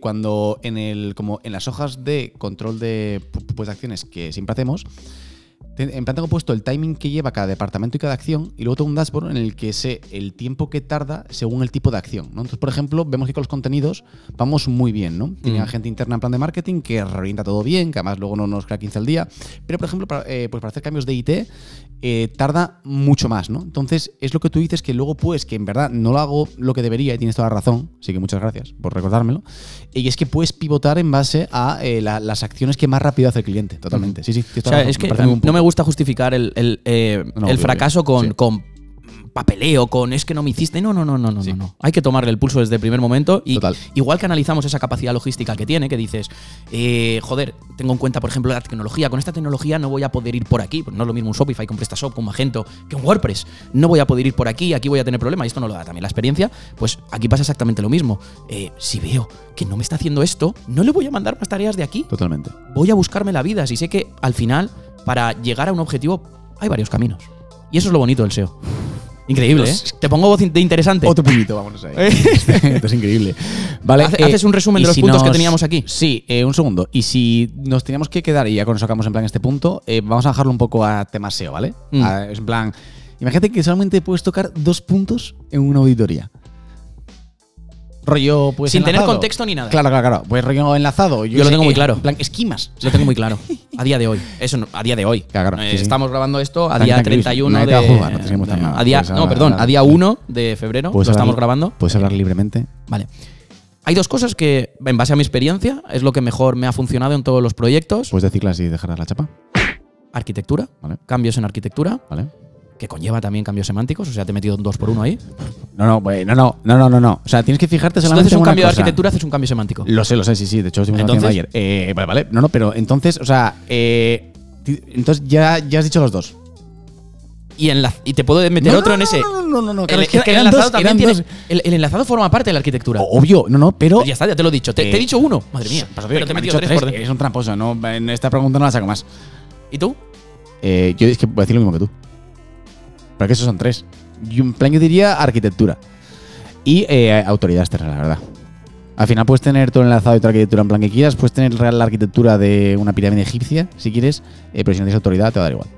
cuando en el como en las hojas de control de pu- pues, de acciones que siempre hacemos, en plan tengo puesto el timing que lleva cada departamento y cada acción y luego tengo un dashboard en el que sé el tiempo que tarda según el tipo de acción. ¿no? Entonces, por ejemplo, vemos que con los contenidos vamos muy bien, ¿no? Tiene Mm. gente interna en plan de marketing que reorienta todo bien, que además luego no nos crea 15 al día. Pero, por ejemplo, para, eh, pues para hacer cambios de IT eh, tarda mucho más, ¿no? Entonces, es lo que tú dices que luego, pues, que en verdad no lo hago lo que debería y tienes toda la razón, así que muchas gracias por recordármelo. Y es que puedes pivotar en base a eh, la- las acciones que más rápido hace el cliente, totalmente. Sí, sí, O sea, es que no me. Gusta justificar el, el, eh, No, el obvio, fracaso con, Sí. con papeleo, con es que no me hiciste. No, no, no, no, no, Sí. no, no. Hay que tomarle el pulso desde el primer momento. Y Total. igual que analizamos esa capacidad logística que tiene, que dices, eh, joder, tengo en cuenta, por ejemplo, la tecnología. Con esta tecnología no voy a poder ir por aquí. Pues no es lo mismo un Shopify con PrestaShop, con Magento, que un WordPress. No voy a poder ir por aquí, aquí voy a tener problemas. Y esto no lo da también la experiencia. Pues aquí pasa exactamente lo mismo. Eh, si veo que no me está haciendo esto, no le voy a mandar más tareas de aquí Totalmente. voy a buscarme la vida. Si sé que al final, para llegar a un objetivo, hay varios caminos. Y eso es lo bonito del SEO. Increíble, ¿eh? Te pongo voz de interesante. Otro puñito, vámonos ahí. Esto es increíble. Vale, Hace- eh, ¿Haces un resumen y de los si puntos que teníamos aquí? Sí, eh, un segundo. Y si nos teníamos que quedar, y ya eso sacamos en plan este punto, eh, vamos a bajarlo un poco a tema SEO, ¿vale? Mm. A- es en plan, imagínate que solamente puedes tocar dos puntos en una auditoría. Rollo, pues. Sin tener contexto ni nada. Claro, claro, claro. Pues rollo enlazado. Yo lo tengo muy claro. En plan, esquimas. Lo tengo muy claro. A día de hoy. Eso no- a día de hoy. Claro, claro, Eh, sí, sí. Estamos grabando esto a día tranqui, 31 nadie de. juzgar, no de- nada. a día, no, perdón, a día 1 de febrero. Lo estamos hablar- grabando. Puedes hablar libremente. Vale. Hay dos cosas que, en base a mi experiencia, es lo que mejor me ha funcionado en todos los proyectos. Puedes decirlas y dejar la chapa. Arquitectura, Vale. cambios en arquitectura, Vale. Que conlleva también cambios semánticos. O sea, te he metido un 2 por 1 ahí. No, no, no, no, no, no, no, no. O sea, tienes que fijarte solamente haces en un una cambio de cosa. arquitectura, haces un cambio semántico. Lo sé, lo sé, sí, sí. De hecho, lo estuvimos Entonces- haciendo ayer. Eh, vale, vale. No, no, pero entonces, o sea, eh, entonces ya, ya has dicho los dos. Y, enla- y te puedo meter No, otro no, en ese. No, no, no, no. El, es que el enlazado dos, también tiene. El, el enlazado forma parte de la arquitectura. Obvio, no, no, pero. Ya está, ya te lo he dicho. Te, te he Eh, dicho uno. Madre mía. Pues, Pero te he metido tres tres, por. Eres un tramposo, no, en esta pregunta no la saco más. ¿Y tú? Eh, yo es que voy a decir lo mismo que tú. Pero que esos son tres. Y en plan, yo diría arquitectura. Y eh, autoridad externa, la verdad. Al final puedes tener todo enlazado y toda arquitectura en plan que quieras. Puedes tener la arquitectura de una pirámide egipcia, si quieres. eh, pero si no tienes autoridad, te va a dar igual.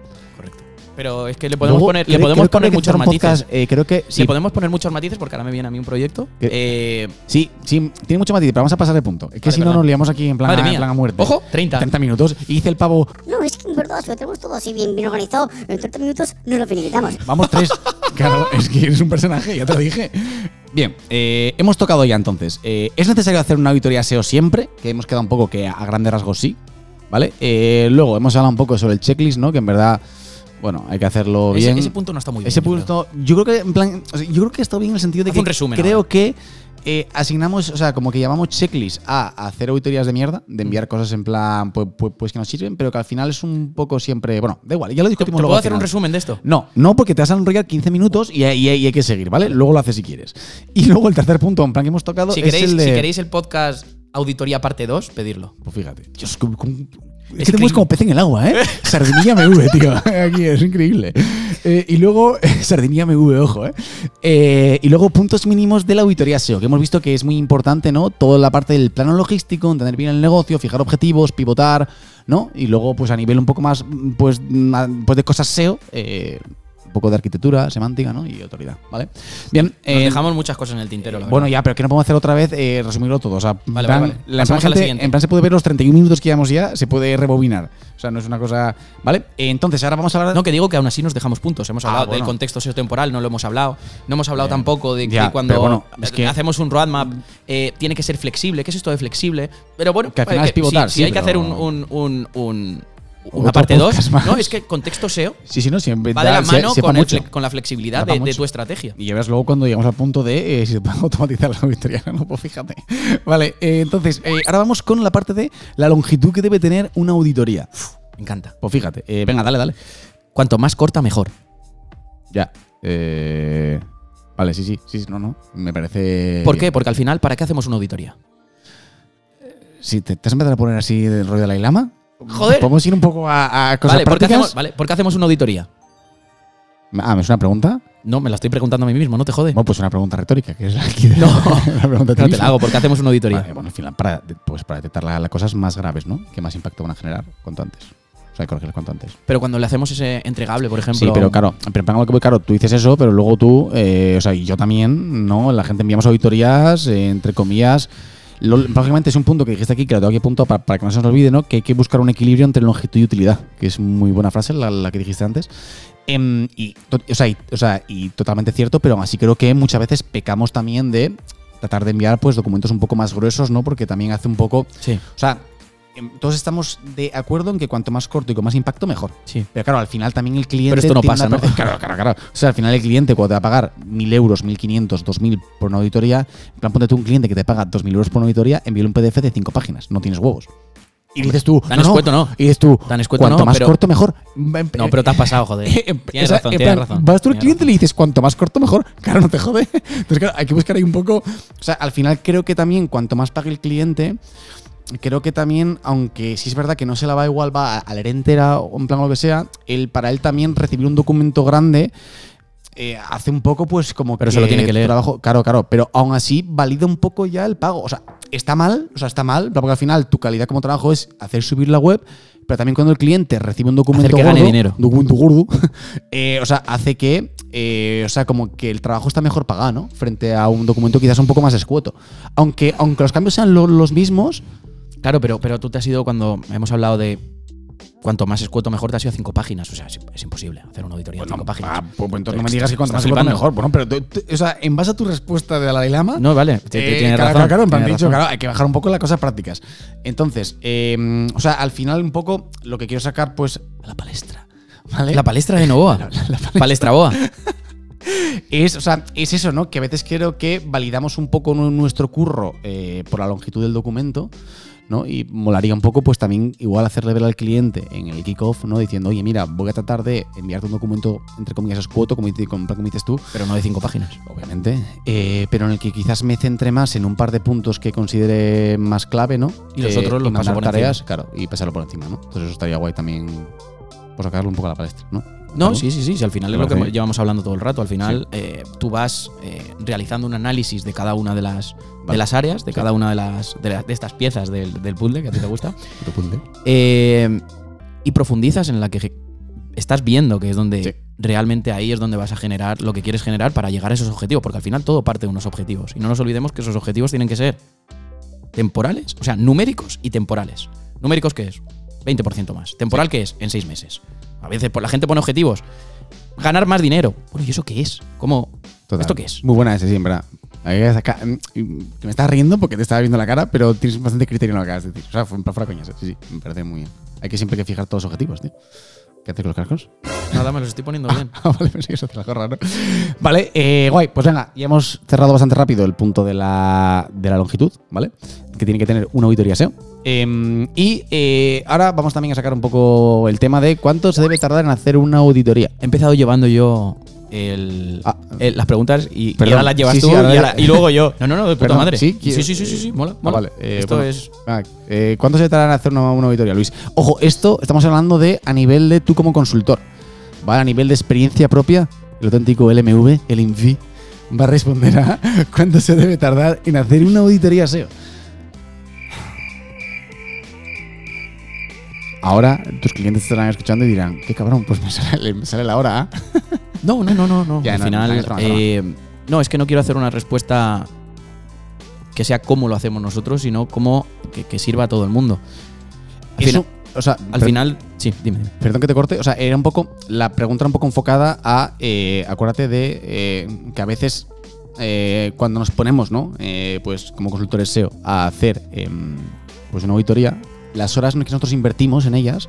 Pero es que le podemos Luego, poner, le creo- podemos creo que poner hay que muchos hacer un matices. podcast, eh, creo que sí, Le podemos poner muchos matices porque ahora me viene a mí un proyecto. ¿Qué? Eh, sí, sí, tiene mucho matiz, pero vamos a pasar de punto. Es que Vale, si no perdón. nos liamos aquí en plan, Madre en mía. plan a muerte. Ojo, 30. 30 minutos. Y dice el pavo, No, es que en verdad, si lo tenemos todo así bien, bien organizado, en 30 minutos no lo finiquitamos. Vamos tres. claro, es que eres un personaje, ya te lo dije. Bien, eh, hemos tocado ya entonces. Eh, ¿Es necesario hacer una auditoría SEO siempre? Que hemos quedado un poco que a grandes rasgos sí. ¿Vale? Eh, luego hemos hablado un poco sobre el checklist, ¿no? Que en verdad, bueno, hay que hacerlo bien. ese punto no está muy bien. Ese yo creo. punto, yo creo que en plan, o sea, yo creo que está bien en el sentido de Haz que un resumen creo ahora. que eh, asignamos, o sea, como que llamamos checklist a hacer auditorías de mierda, de enviar cosas en plan, pues, pues, pues que nos sirven, pero que al final es un poco siempre, bueno, da igual, ya lo ¿Te, te discutimos luego. puedo hacer un resumen de esto? No, no, porque te vas a enrollar 15 minutos y, y- y hay que seguir, ¿vale? Luego lo haces si quieres. Y luego el tercer punto, en plan que hemos tocado, Si es queréis, el de... si queréis el podcast Auditoría parte 2, pedirlo. Pues fíjate. Dios, Es es que te mueves como pez en el agua, ¿eh? Sardinilla MV, tío. Aquí es increíble. Eh, y luego, Sardinilla MV, ojo, ¿eh? Eh, Y luego, puntos mínimos de la auditoría SEO, que hemos visto que es muy importante, ¿no? Toda la parte del plano logístico, entender bien el negocio, fijar objetivos, pivotar, ¿no? Y luego, pues a nivel un poco más, pues, ma- pues de cosas SEO, eh, un poco de arquitectura, semántica, ¿no? Y autoridad, ¿vale? Bien. Nos eh, dejamos muchas cosas en el tintero, la bueno, ya, pero que no podemos hacer otra vez eh, resumirlo todo. O sea, en Vale, plan, vale, vale. la- en plan, Pasamos a la gente- siguiente. en plan se puede ver los 31 minutos que llevamos ya, se puede rebobinar. O sea, no es una cosa. ¿Vale? Eh, Entonces, ahora vamos a hablar. No, que digo que aún así nos dejamos puntos. Hemos Ah, hablado bueno. del contexto sociotemporal, no lo hemos hablado. No hemos hablado tampoco de que ya, cuando pero bueno, es que- hacemos un roadmap eh, tiene que ser flexible. ¿Qué es esto de flexible? Pero bueno, Que al final eh, es pivotar, Si, sí, si hay que hacer un, un- un- una parte 2, podcast más. no, es que contexto SEO Sí, sí, no, siempre. va de la mano con, el con la flexibilidad de, de tu estrategia. Y ya verás luego cuando llegamos al punto de eh, si se puede automatizar la auditoría. No, pues fíjate. Vale, eh, entonces, eh, ahora vamos con la parte de la longitud que debe tener una auditoría. Me encanta. Pues fíjate, venga, dale, dale. Cuanto más corta, mejor. Ya. Eh, vale, sí, sí, sí, no, no. Me parece. ¿Por qué? Porque al final, ¿para qué hacemos una auditoría? Si te, te has empezado a poner así del rollo de la Ilama. Joder. Podemos ir un poco a, a cosas Vale, ¿por qué, prácticas. hacemos, vale, ¿por qué hacemos una auditoría? Ah, ¿me es una pregunta? No, me la estoy preguntando a mí mismo, no te jode. Bueno, pues una pregunta retórica, que es aquí de No. la pregunta No te la hago, ¿por qué hacemos una auditoría? Vale, bueno, al final, para, pues para detectar la- las cosas más graves, ¿no? Que más impacto van a generar cuanto antes. O sea, corregirlas cuanto antes. Pero cuando le hacemos ese entregable, por ejemplo. Sí, pero claro, pero en que voy, claro, tú dices eso, pero luego tú, eh, o sea, y yo también, ¿no? La gente enviamos auditorías, eh, entre comillas. Lo, es un punto que dijiste aquí, que lo tengo aquí apuntado para, para que no se nos olvide, ¿no? Que hay que buscar un equilibrio entre longitud y utilidad, que es muy buena frase, la, la que dijiste antes. Em, y, o, sea, y, o sea, y totalmente cierto, pero aún así creo que muchas veces pecamos también de tratar de enviar pues documentos un poco más gruesos, ¿no? Porque también hace un poco. Sí, O sea, todos estamos de acuerdo en que cuanto más corto y con más impacto, mejor. sí. Pero claro, al final también el cliente. Pero esto no pasa, ¿no? Claro, claro, claro. O sea, al final el cliente, cuando te va a pagar 1.000 euros, 1.500, 2.000 por una auditoría, en plan, ponte tú un cliente que te paga 2.000 euros por una auditoría, envíale un PDF de 5 páginas. No tienes huevos. Y dices tú. Tan escueto no. Y dices tú. Tan escueto cuanto no, más pero- corto, mejor. No, pero te has pasado, joder. En- Tienes razón, en tienes razón. Vas tú al cliente y le dices cuanto más corto, mejor. Claro, no te jode. Entonces, claro, hay que buscar ahí un poco. O sea, al final creo que también cuanto más pague el cliente, creo que también, aunque sí es verdad que no se la va igual, va a leer entera o en plan lo que sea, él, para él también recibir un documento grande eh, hace un poco, pues como Pero se lo tiene que leer. Trabajo, claro, claro, pero aún así valida un poco ya el pago. O sea, está mal, o sea, está mal, porque al final tu calidad como trabajo es hacer subir la web, pero también cuando el cliente recibe un documento Hacer que gane gordo, dinero. un documento gordo, eh, o sea, hace que, eh, o sea, como que el trabajo está mejor pagado, ¿no? Frente a un documento quizás un poco más escueto. Aunque, aunque los cambios sean lo- los mismos, Claro, pero, pero tú te has ido cuando hemos hablado de cuanto más escueto mejor, te has ido a cinco páginas. O sea, es, es imposible hacer una auditoría en cinco páginas. ah, pues, pues entonces no me digas que cuanto más escueto mejor. Bueno, pero, tú- tú- o sea, en base a tu respuesta de la dilema, No, vale, Eh, tienes claro, razón. claro, claro, dicho, claro, hay que bajar un poco las cosas prácticas. Entonces, eh, o sea, al final un poco lo que quiero sacar, pues, a la palestra. ¿Vale? La palestra de Novoa. palestra Boa. es, o sea, es eso, ¿no? Que a veces creo que validamos un poco nu- nuestro curro eh, por la longitud del documento, ¿no? Y molaría un poco, pues también igual hacerle ver al cliente en el kickoff, ¿no? Diciendo, oye, mira, voy a tratar de enviarte un documento, entre comillas, escueto, como, como dices tú, Pero no de cinco páginas. obviamente, eh, pero en el que quizás me centre más en un par de puntos que considere más clave, ¿no? Y los Eh, otros los paso por tareas, encima. claro, y pasarlo por encima, ¿no? Entonces eso estaría guay también, pues sacarlo un poco a la palestra, ¿no? No, ¿No? sí, sí, sí. sí, al final es lo que llevamos hablando todo el rato. Al final eh, tú vas eh, realizando un análisis de cada una de las, Vale. de las áreas, de cada una de las de, la- de estas piezas del, del puzzle que a ti te gusta. Eh, y profundizas en la que estás viendo que es donde realmente ahí es donde vas a generar lo que quieres generar para llegar a esos objetivos, porque al final todo parte de unos objetivos. Y no nos olvidemos que esos objetivos tienen que ser temporales, o sea, numéricos y temporales. ¿Numéricos qué es? 20% más. ¿Temporal qué es? En seis meses. A veces pues, la gente pone objetivos. Ganar más dinero. Bueno, ¿y eso qué es? ¿Cómo? Total. ¿Esto qué es? Muy buena ese, sí, en verdad. Mm, me estás riendo porque te estaba viendo la cara, pero tienes bastante criterio en lo que acabas de decir. O sea, fue fuera coñas. Sí, sí, me parece muy bien. Hay que siempre que fijar todos los objetivos, tío. ¿Qué haces con los cascos? Nada, me los estoy poniendo bien. Ah, vale, pensé que eso te la ¿no? Vale, eh, guay. Pues venga, ya hemos cerrado bastante rápido el punto de la, de la longitud, ¿vale? Que tiene que tener una auditoría SEO. Em, y eh, ahora vamos también a sacar un poco el tema de cuánto se debe tardar en hacer una auditoría. He empezado llevando yo el, Ah. el- las preguntas y, ahora las llevas Sí, tú sí, ahora y, ya- ahora- y luego yo. No, no, no, de puta Perdón, madre. ¿sí? sí, sí, sí, sí, mola. Ah, mola. vale, eh, Esto bueno. es. Ah, eh, ¿Cuánto se tarda en hacer una, una auditoría, Luis? Ojo, esto estamos hablando de a nivel de tú como consultor. ¿Vale? A nivel de experiencia propia, el auténtico LMV, el INFI, va a responder a cuánto se debe tardar en hacer una auditoría SEO. Ahora tus clientes te estarán escuchando y dirán, qué cabrón, pues me sale, me sale la hora. ¿ah?". No, no, no, no. no. Ya, Al no, final. no, eh, no, es que no quiero hacer una respuesta que sea como lo hacemos nosotros, sino como que, que sirva a todo el mundo. Al, Eso, final, o sea, al final. Sí, dime. dime. Perdón que te corte, o sea, era un poco. La pregunta era un poco enfocada a. eh, acuérdate de eh, que a veces. eh, cuando nos ponemos, ¿no? Eh, pues como consultores SEO a hacer em, pues una auditoría, las horas que nosotros invertimos en ellas,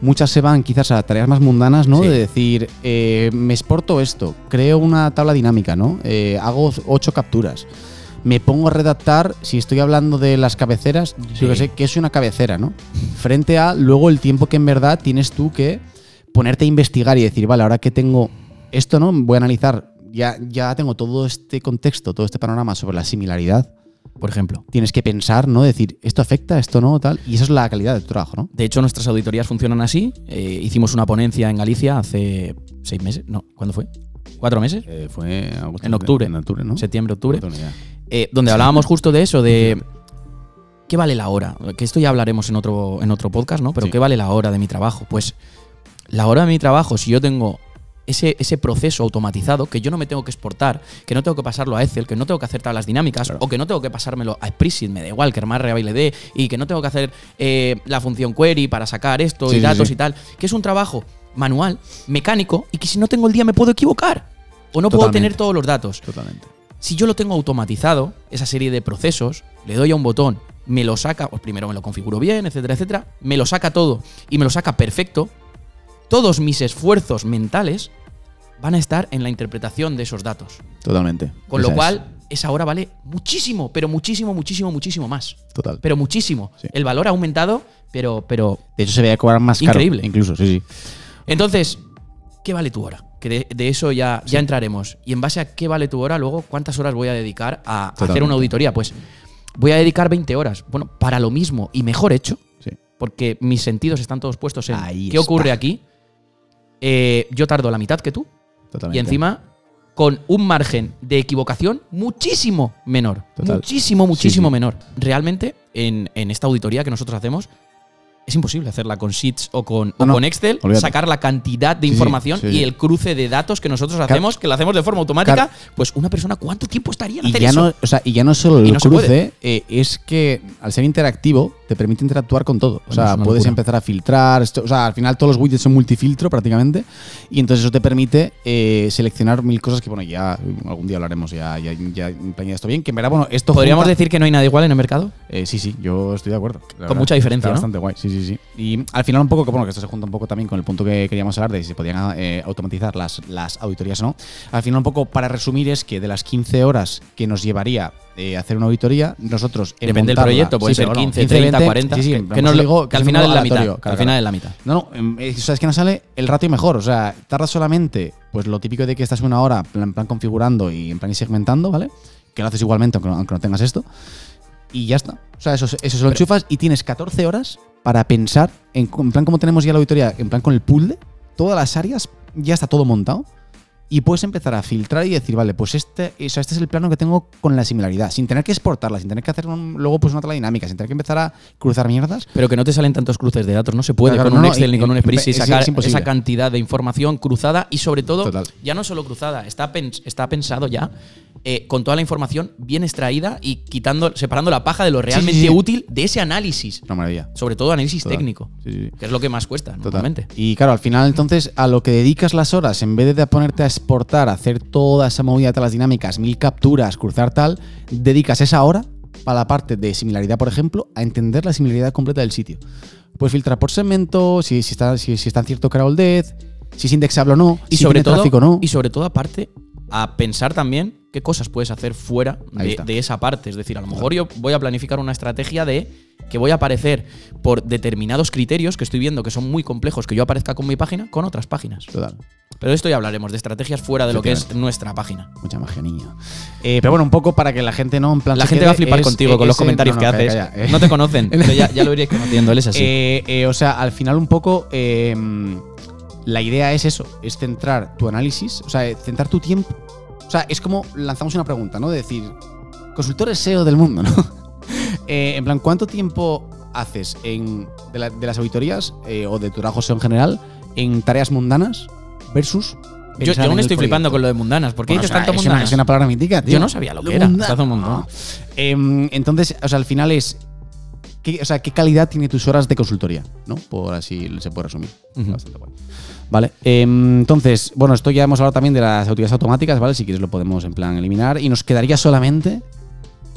muchas se van quizás a tareas más mundanas, ¿no? Sí. De decir, eh, me exporto esto, creo una tabla dinámica, ¿no? Eh, hago ocho capturas. Me pongo a redactar, si estoy hablando de las cabeceras, Sí. yo que sé, que es una cabecera, ¿no? Frente a luego el tiempo que en verdad tienes tú que ponerte a investigar y decir, vale, ahora que tengo esto, ¿no? Voy a analizar, ya, ya tengo todo este contexto, todo este panorama sobre la similaridad. Por ejemplo. Tienes que pensar, ¿no? Decir, esto afecta, esto no, tal. Y eso es la calidad de tu trabajo, ¿no? De hecho, nuestras auditorías funcionan así. Eh, hicimos una ponencia en Galicia hace seis meses. No, ¿cuándo fue? ¿Cuatro meses? fue En octubre. En octubre, ¿no? Septiembre, octubre. Eh, donde hablábamos justo de eso, de qué vale la hora. Que esto ya hablaremos en otro, en otro podcast, ¿no? Pero Sí. qué vale la hora de mi trabajo. Pues la hora de mi trabajo, si yo tengo ese, ese proceso automatizado, que yo no me tengo que exportar, que no tengo que pasarlo a Excel, que no tengo que hacer tablas dinámicas, Claro. o que no tengo que pasármelo a Spreadsheet, me da igual, que más Reable D, y que no tengo que hacer eh, la función query para sacar esto Sí, y datos sí. y tal, que es un trabajo manual, mecánico, y que si no tengo el día me puedo equivocar. O no puedo tener todos los datos. Totalmente. Si yo lo tengo automatizado, esa serie de procesos, le doy a un botón, me lo saca, pues primero me lo configuro bien, etcétera, etcétera, me lo saca todo y me lo saca perfecto, todos mis esfuerzos mentales van a estar en la interpretación de esos datos. Totalmente. Con lo es. cual, esa hora vale muchísimo, pero muchísimo, muchísimo, muchísimo más. Total. Pero muchísimo. Sí. El valor ha aumentado, pero, pero. De hecho, se veía cobrar más caro. Increíble. Incluso, sí, sí. Entonces, ¿qué vale tu hora? Que de, de eso ya, ya entraremos. Y en base a qué vale tu hora, luego, ¿cuántas horas voy a dedicar a hacer una auditoría? Pues voy a dedicar 20 horas. Bueno, para lo mismo y mejor hecho, Sí. porque mis sentidos están todos puestos en Ahí qué está. ocurre aquí. eh, yo tardo la mitad que tú Totalmente. y encima con un margen de equivocación muchísimo menor. Total. Muchísimo, muchísimo Sí, sí. menor. Realmente, en, en esta auditoría que nosotros hacemos, es imposible hacerla con Sheets o con, No, Excel, sacar la cantidad de Sí, información sí, y el cruce de datos que nosotros hacemos, que lo hacemos de forma automática. Pues una persona, ¿cuánto tiempo estaría en Y hacer ya, eso? no, o sea, y ya no solo el cruce, eh, es que al ser interactivo te permite interactuar con todo. O sea, puedes locura. empezar a filtrar. esto- o sea, al final todos los widgets son multifiltro prácticamente. Y entonces eso te permite eh, seleccionar mil cosas que, bueno, ya algún día hablaremos, ya, ya, ya esto bien. Que en verdad, bueno, esto. ¿Podríamos junta- decir que no hay nada igual en el mercado? Eh, sí, sí, yo estoy de acuerdo. la Con mucha diferencia, Está ¿no? bastante guay, sí, sí, sí. Y al final un poco, que bueno, que esto se junta un poco también con el punto que queríamos hablar de si se podían eh, automatizar las, las auditorías o no. Al final un poco para resumir es que de las 15 horas que nos llevaría eh, hacer una auditoría, nosotros en Depende del proyecto, puede Sí, ser pero bueno, 15, 30, 20, 40. Sí, sí, que, en plan, que no pues digo que al final es la mitad. claro, al final claro. es la mitad. No, no, em, eh, sabes que nos sale el ratio mejor. O sea, tarda solamente, pues lo típico de que estás una hora en plan, en plan configurando y en plan y segmentando, ¿vale? Que lo haces igualmente aunque no, aunque no tengas esto. Y ya está. O sea, eso, eso se lo enchufas y tienes 14 horas para pensar en, en plan como tenemos ya la auditoría, en plan con el puzzle, todas las áreas, ya está todo montado. Y puedes empezar a filtrar y decir, vale, pues este, o sea, este es el plano que tengo con la similaridad, sin tener que exportarla, sin tener que hacer un- luego pues una tabla dinámica, sin tener que empezar a cruzar mierdas. Pero que no te salen tantos cruces de datos. No se puede Claro, con no, un Excel ni con un spreadsheet sacar es esa cantidad de información cruzada y sobre todo, Total. ya no solo cruzada, está, pens- está pensado ya eh, con toda la información bien extraída y quitando, separando la paja de lo realmente sí. útil de ese análisis. Una maravilla. Sobre todo análisis Total. técnico, que es lo que más cuesta Total. normalmente. Y claro, al final entonces a lo que dedicas las horas, en vez de ponerte a exportar, a hacer toda esa movida de las dinámicas, mil capturas, cruzar tal, dedicas esa hora para la parte de similaridad, por ejemplo, a entender la similaridad completa del sitio. Puedes filtrar por segmento, si, si está, si, si está en cierto Carol Death, si es indexable o no, Y si sobre, tiene todo, tráfico o no. y sobre todo, aparte, a pensar también qué cosas puedes hacer fuera de, esa parte. Es decir, a lo mejor yo voy a planificar una estrategia de que voy a aparecer por determinados criterios que estoy viendo que son muy complejos, que yo aparezca con mi página, con otras páginas. Total. Pero de esto ya hablaremos, de estrategias fuera de lo que es nuestra página. Mucha magia, niño. Eh, pero bueno, un poco para que la gente no en plan La gente va a flipar es- contigo con los ese- comentarios no, que haces. calla, calla, eh. No te conocen, pero ya, ya lo iréis conociendo, él es así. Eh, eh, o sea, al final un poco la idea es eso, es centrar tu análisis, o sea, centrar tu tiempo. O sea, es como lanzamos una pregunta, ¿no? De decir, consultores SEO del mundo, ¿no? Eh, en plan, ¿cuánto tiempo haces en, de, la- de las auditorías eh, o de tu trabajo SEO en general en tareas mundanas versus... yo, aún estoy flipando con lo de mundanas. ¿Por qué Bueno, dices o sea, tanto es una, mundanas? es una palabra mítica, tío. Yo no sabía lo que era, hace un montón. Em, entonces, o sea, al final es. ¿Qué, o sea, ¿qué calidad tiene tus horas de consultoría? ¿No? Por así se puede resumir. Bastante guay. Vale. em, entonces, bueno, esto ya hemos hablado también de las auditorías automáticas, ¿vale? Si quieres lo podemos en plan eliminar. Y nos quedaría solamente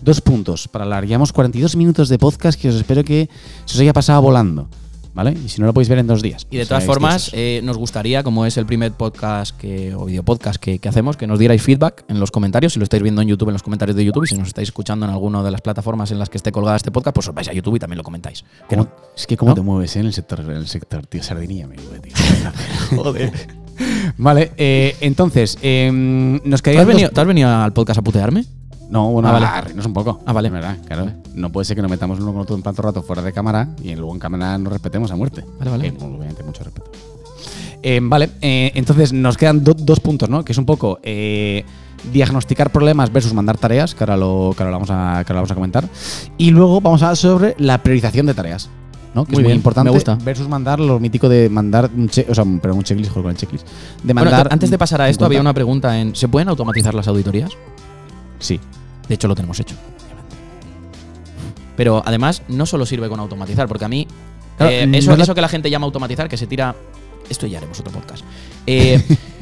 dos puntos para hablar. Llevamos 42 minutos de podcast que os espero que se os haya pasado volando. ¿Vale? Y si no lo podéis ver en dos días. Y de todas formas, eh, nos gustaría, como es el primer podcast que, o video podcast que, que hacemos, que nos dierais feedback en los comentarios. Si lo estáis viendo en YouTube, en los comentarios de YouTube. Y si nos estáis escuchando en alguna de las plataformas en las que esté colgada este podcast, pues os vais a YouTube y también lo comentáis. Que ¿Cómo- no- es que cómo ¿no? te mueves eh, en el sector, en el sector, tío, sardinilla me mueve, tío. Joder. Vale, eh, entonces, em, nos ¿Tú quedarían has, venido, dos- tú has venido al podcast a putearme? No, bueno, Ah, vale. a reírnos un poco. Ah, vale. Verdad, claro. No puede ser que nos metamos uno con otro en tanto rato fuera de cámara y luego en cámara nos respetemos a muerte. Vale, vale. Eh, obviamente, mucho respeto. Eh, vale, eh, entonces nos quedan do- dos puntos, ¿no? Que es un poco eh, diagnosticar problemas versus mandar tareas, que ahora lo, que ahora lo vamos, a, que ahora lo vamos a comentar. Y luego vamos a hablar sobre la priorización de tareas. ¿no? Que Muy es muy bien, importante. me gusta. Versus mandar lo mítico de mandar un che- o sea, pero un checklist, con el checklist. De Bueno, mandar. antes de pasar a esto, 50. había una pregunta en. ¿Se pueden automatizar las auditorías? Sí. De hecho, lo tenemos hecho. Pero además, no solo sirve con automatizar, porque a mí. Claro, eh, eso, que la gente llama automatizar, que se tira. Esto ya haremos otro podcast. Eh,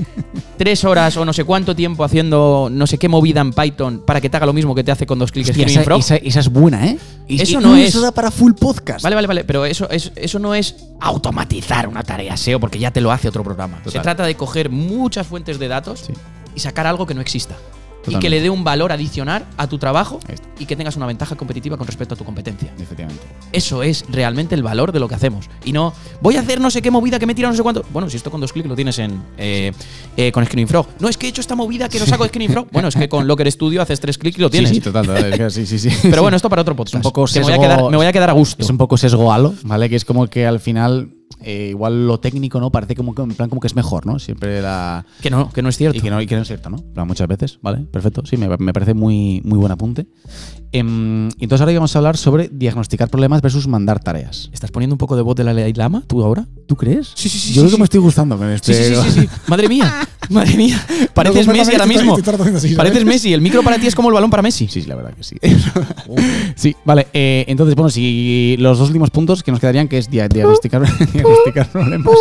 tres horas o no sé cuánto tiempo haciendo no sé qué movida en Python para que te haga lo mismo que te hace con dos clics Hostia, esa, esa- esa es buena, ¿eh? Y- Eso y- no es- Eso da para full podcast. Vale, vale, vale, pero eso, es- eso no es automatizar una tarea SEO porque ya te lo hace otro programa. Se trata de coger muchas fuentes de datos Sí. y sacar algo que no exista. Y que le dé un valor adicional a tu trabajo y que tengas una ventaja competitiva con respecto a tu competencia. Efectivamente. Eso es realmente el valor de lo que hacemos. Y no, voy a hacer no sé qué movida que me tira no sé cuánto. Bueno, si esto con dos clics lo tienes en eh, eh, con Screening Frog. No, es que he hecho esta movida que lo saco de Screening Frog. Bueno, es que con Locker Studio haces tres clics y lo tienes. Sí, sí, total. es sí, sí, sí. Pero bueno, esto para otro podcast. un poco que me, voy a sesgo- quedar, me voy a quedar a gusto. Es un poco sesgo halo, ¿vale? Que es como que al final, eh, igual lo técnico, ¿no? Parece como que en plan como que es mejor, ¿no? Siempre la. Que no, que no es cierto. Y que no, y que no es cierto, ¿no? Plan, muchas veces, ¿vale? Perfecto. Sí, me, me parece muy, muy buen apunte. Em, y entonces ahora vamos a hablar sobre diagnosticar problemas versus mandar tareas. ¿Estás poniendo un poco de voz de la Dalai Lama tú ahora? ¿Tú crees? Sí, sí, sí, Yo sí, creo que sí. me estoy gustando con este. Sí, sí, sí, sí. Madre mía, madre mía. Pareces No, Messi ahora mismo. así, ¿sabes? Pareces Messi. El micro para ti es como el balón para Messi. Sí, sí, la verdad que sí. sí, vale. eh, entonces, bueno, si los dos últimos puntos que nos quedarían, que es dia- diagnosticar, diagnosticar problemas.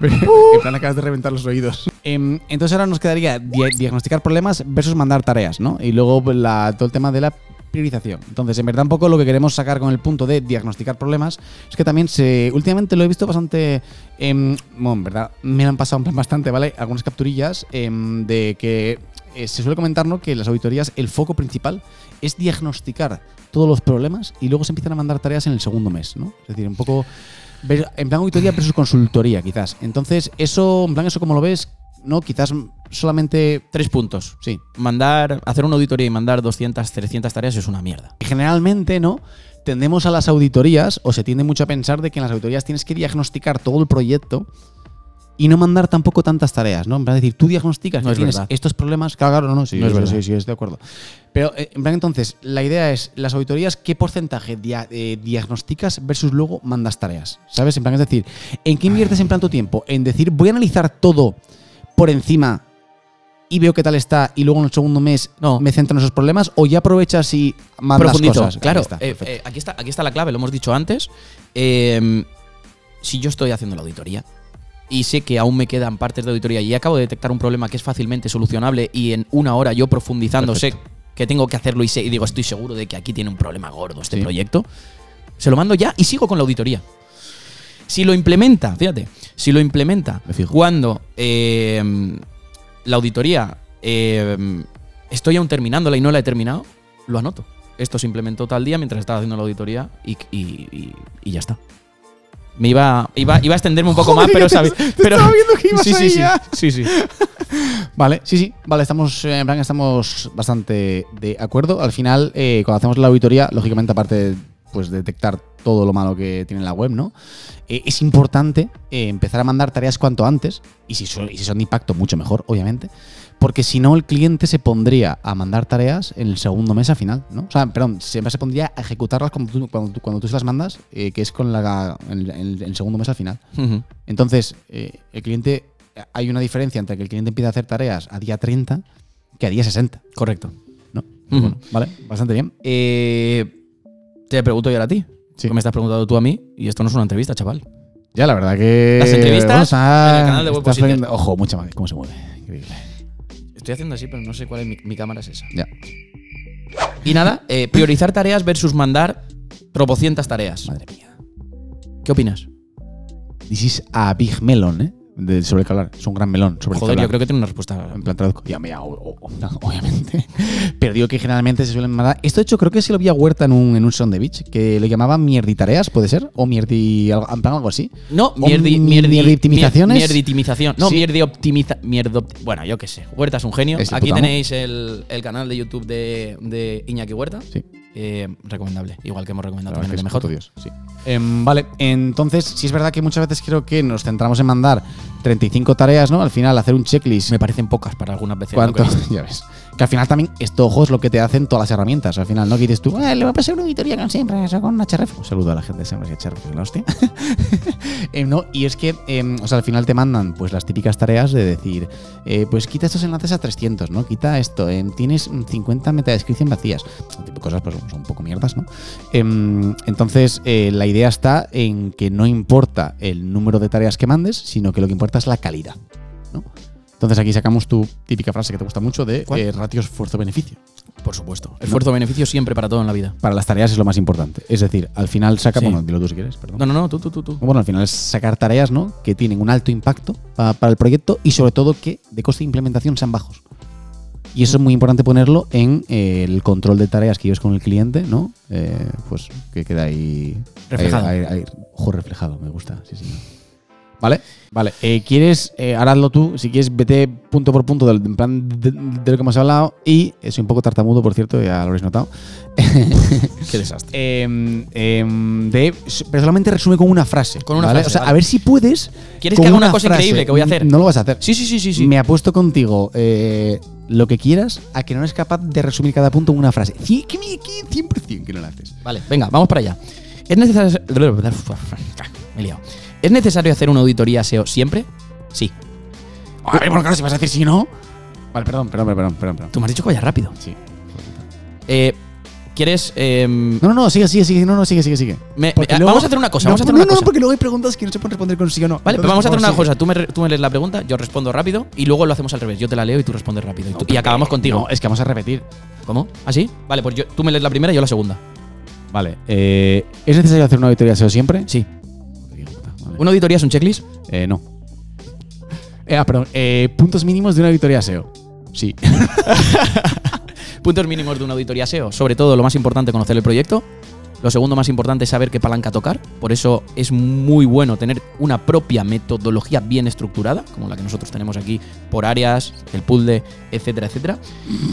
en plan, acabas de reventar los oídos. Em, entonces, ahora nos quedaría dia- diagnosticar problemas versus mandar tareas, ¿no? Y luego la- todo el tema de la priorización. Entonces, en verdad, un poco lo que queremos sacar con el punto de diagnosticar problemas es que también se. Últimamente lo he visto bastante. em, bueno, en verdad, me han pasado en plan bastante, ¿vale? Algunas capturillas em, de que eh, se suele comentar ¿no? que las auditorías, el foco principal es diagnosticar todos los problemas y luego se empiezan a mandar tareas en el segundo mes, ¿no? Es decir, un poco. En plan auditoría versus consultoría, quizás. Entonces, eso, en plan, eso como lo ves, ¿no? Quizás solamente. Tres puntos. Sí. Mandar, hacer una auditoría y mandar 200, 300 tareas es una mierda. Generalmente, ¿no? Tendemos a las auditorías, o se tiende mucho a pensar de que en las auditorías tienes que diagnosticar todo el proyecto y no mandar tampoco tantas tareas, ¿no? En plan, decir, tú diagnosticas No que es tienes verdad. estos problemas. Claro, claro, no, no, sí, No es sí, verdad. sí, sí, estoy de acuerdo. Pero, eh, en plan, entonces, la idea es, las auditorías, ¿qué porcentaje dia- eh, diagnosticas versus luego mandas tareas? ¿Sabes? En plan, es decir, ¿en qué inviertes en plan tu tiempo? En decir, voy a analizar todo por encima y veo qué tal está y luego en el segundo mes No. me centro en esos problemas o ya aprovechas y mandas Profundito. cosas. Claro, está, eh, eh, aquí, está, aquí está la clave, lo hemos dicho antes. Eh, si yo estoy haciendo la auditoría y sé que aún me quedan partes de auditoría y acabo de detectar un problema que es fácilmente solucionable y en una hora yo profundizando sé que tengo que hacerlo y, sé, y digo, estoy seguro de que aquí tiene un problema gordo este Sí. proyecto, se lo mando ya y sigo con la auditoría. Si lo implementa, fíjate, si lo implementa cuando eh, la auditoría eh, estoy aún terminándola y no la he terminado, lo anoto. Esto se implementó tal día mientras estaba haciendo la auditoría y, y- y- y ya está. Me iba, iba, iba a extenderme un poco más, pero sabía. Pero, estaba viendo que ibas sí, sí, ahí sí, sí, sí. Vale, sí, sí, vale, estamos, eh, en plan, estamos bastante de acuerdo. Al final, eh, cuando hacemos la auditoría, lógicamente, aparte pues, detectar todo lo malo que tiene la web, ¿no? Eh, es importante eh, empezar a mandar tareas cuanto antes, y si, son, y si son de impacto, mucho mejor, obviamente, porque si no, el cliente se pondría a mandar tareas en el segundo mes al final, ¿no? O sea, perdón, siempre se pondría a ejecutarlas cuando tú, cuando tú, cuando tú se las mandas, eh, que es con la, en, en el segundo mes al final. Entonces, el cliente, hay una diferencia entre que el cliente empiece a hacer tareas a día 30 que a día 60, Correcto. ¿no? Bueno, vale, bastante bien. Eh, te pregunto yo ahora a ti. Sí. Que me estás preguntando tú a mí y esto no es una entrevista, chaval. Ya, la verdad que. Las entrevistas vamos a- en el canal de poniendo- Ojo, mucha madre, cómo se mueve. Increíble. Estoy haciendo así, pero no sé cuál es mi, mi cámara es esa. Ya. Y nada, eh, priorizar tareas versus mandar tropocientas tareas. Madre mía. ¿Qué opinas? This is a big melon, ¿eh? De, sobre el que hablar. Es un gran melón sobre el que Joder, yo creo que tiene una respuesta. En plan traduzco. Ya, mira, o- o- o- no, obviamente. Pero digo que generalmente se suelen mandar. Esto, de hecho, creo que se lo vi a Huerta en un, en un son de Beach, que le llamaban mierditareas, ¿puede ser? O mierdi. En plan algo así. No, mierdi, mi- mierdi, mierditimizaciones. mier- mierditimización. No, Sí. mierdi optimiza. mierdo- bueno, yo qué sé. Huerta es un genio. Es Aquí tenéis el, el canal de YouTube de, de Iñaki Huerta. Sí. Eh, recomendable. Igual que hemos recomendado La verdad también el de Dios, sí. Em, vale, entonces, sí es verdad que muchas veces creo que nos centramos en mandar 35 tareas, ¿no? Al final, hacer un checklist. Me parecen pocas para algunas veces. ¿Cuánto? ya ves. Que al final también esto, ojo, es lo que te hacen todas las herramientas. Al final, ¿no? Que tú, "Eh, le voy a pasar una auditoría con siempre, con HRF. Un saludo a la gente de Siempre y HRF, la hostia. Em, no, y es que, em, o sea, al final te mandan pues las típicas tareas de decir, eh, pues quita estos enlaces a 300, ¿no? Quita esto, em, tienes mm, 50 metadescripción vacías. Este cosas pues son un poco mierdas, ¿no? Em, entonces, eh, la idea está en que no importa el número de tareas que mandes, sino que lo que importa es la calidad. Entonces aquí sacamos tu típica frase que te gusta mucho de eh, ratio esfuerzo-beneficio. Por supuesto. Esfuerzo-beneficio siempre para todo en la vida. Para las tareas es lo más importante. Es decir, al final saca, Sí. bueno, dilo tú si quieres, perdón. No, no, no, tú, tú, tú. tú. Bueno, al final es sacar tareas, ¿no? Que tienen un alto impacto pa- para el proyecto y sobre todo que de coste de implementación sean bajos. Y eso es muy importante ponerlo en eh, el control de tareas que lleves con el cliente, ¿no? Eh, pues que queda ahí. Reflejado. Ahí, ahí- ahí- ojo, reflejado, me gusta. Sí, sí. ¿Vale? Vale. eh, ¿Quieres? Eh, ahora hazlo tú. Si quieres, vete punto por punto del en plan de, de lo que hemos hablado. Y eh, soy un poco tartamudo, por cierto, ya lo habréis notado. Qué desastre. Em, de, pero solamente resume con una frase. Con una ¿vale? frase, O sea, vale. a ver si puedes. ¿Quieres que haga una cosa increíble que voy a hacer? No lo vas a hacer. Sí, sí, sí, sí, sí. Me apuesto contigo eh, lo que quieras a que no eres capaz de resumir cada punto en una frase. Cien- que me- que 100% que no lo haces. Vale, venga, vamos para allá. ¿Es necesario. Me he liado. ¿Es necesario hacer una auditoría SEO siempre? Sí. A ver, bueno, claro, si vas a decir si no. Vale, perdón, perdón, perdón, perdón. perdón. Tú me has dicho que vaya rápido. Sí. Eh, ¿Quieres.? em, No, no, no, sigue, sigue, sigue. No, no, sigue, sigue, sigue. me- Porque me- luego- vamos a hacer una cosa. No, vamos a hacer no, una no, cosa. porque luego hay preguntas que no se pueden responder con sí o no. Vale, pero Entonces, vamos a hacer una cosa. Tú me, re- tú me lees la pregunta, yo respondo rápido y luego lo hacemos al revés. Yo te la leo y tú respondes rápido. Y, tú- y acabamos contigo. No, es que vamos a repetir. ¿Cómo? ¿Así? Vale, pues yo, tú me lees la primera y yo la segunda. Vale. eh, ¿Es necesario hacer una auditoría SEO siempre? Sí. ¿Una auditoría es un checklist? Eh, no. Eh, ah, perdón. eh, puntos mínimos de una auditoría SEO. Sí. Puntos mínimos de una auditoría SEO. Sobre todo, lo más importante, conocer el proyecto. Lo segundo más importante es saber qué palanca tocar. Por eso es muy bueno tener una propia metodología bien estructurada, como la que nosotros tenemos aquí, por áreas, el pool de, etcétera, etcétera.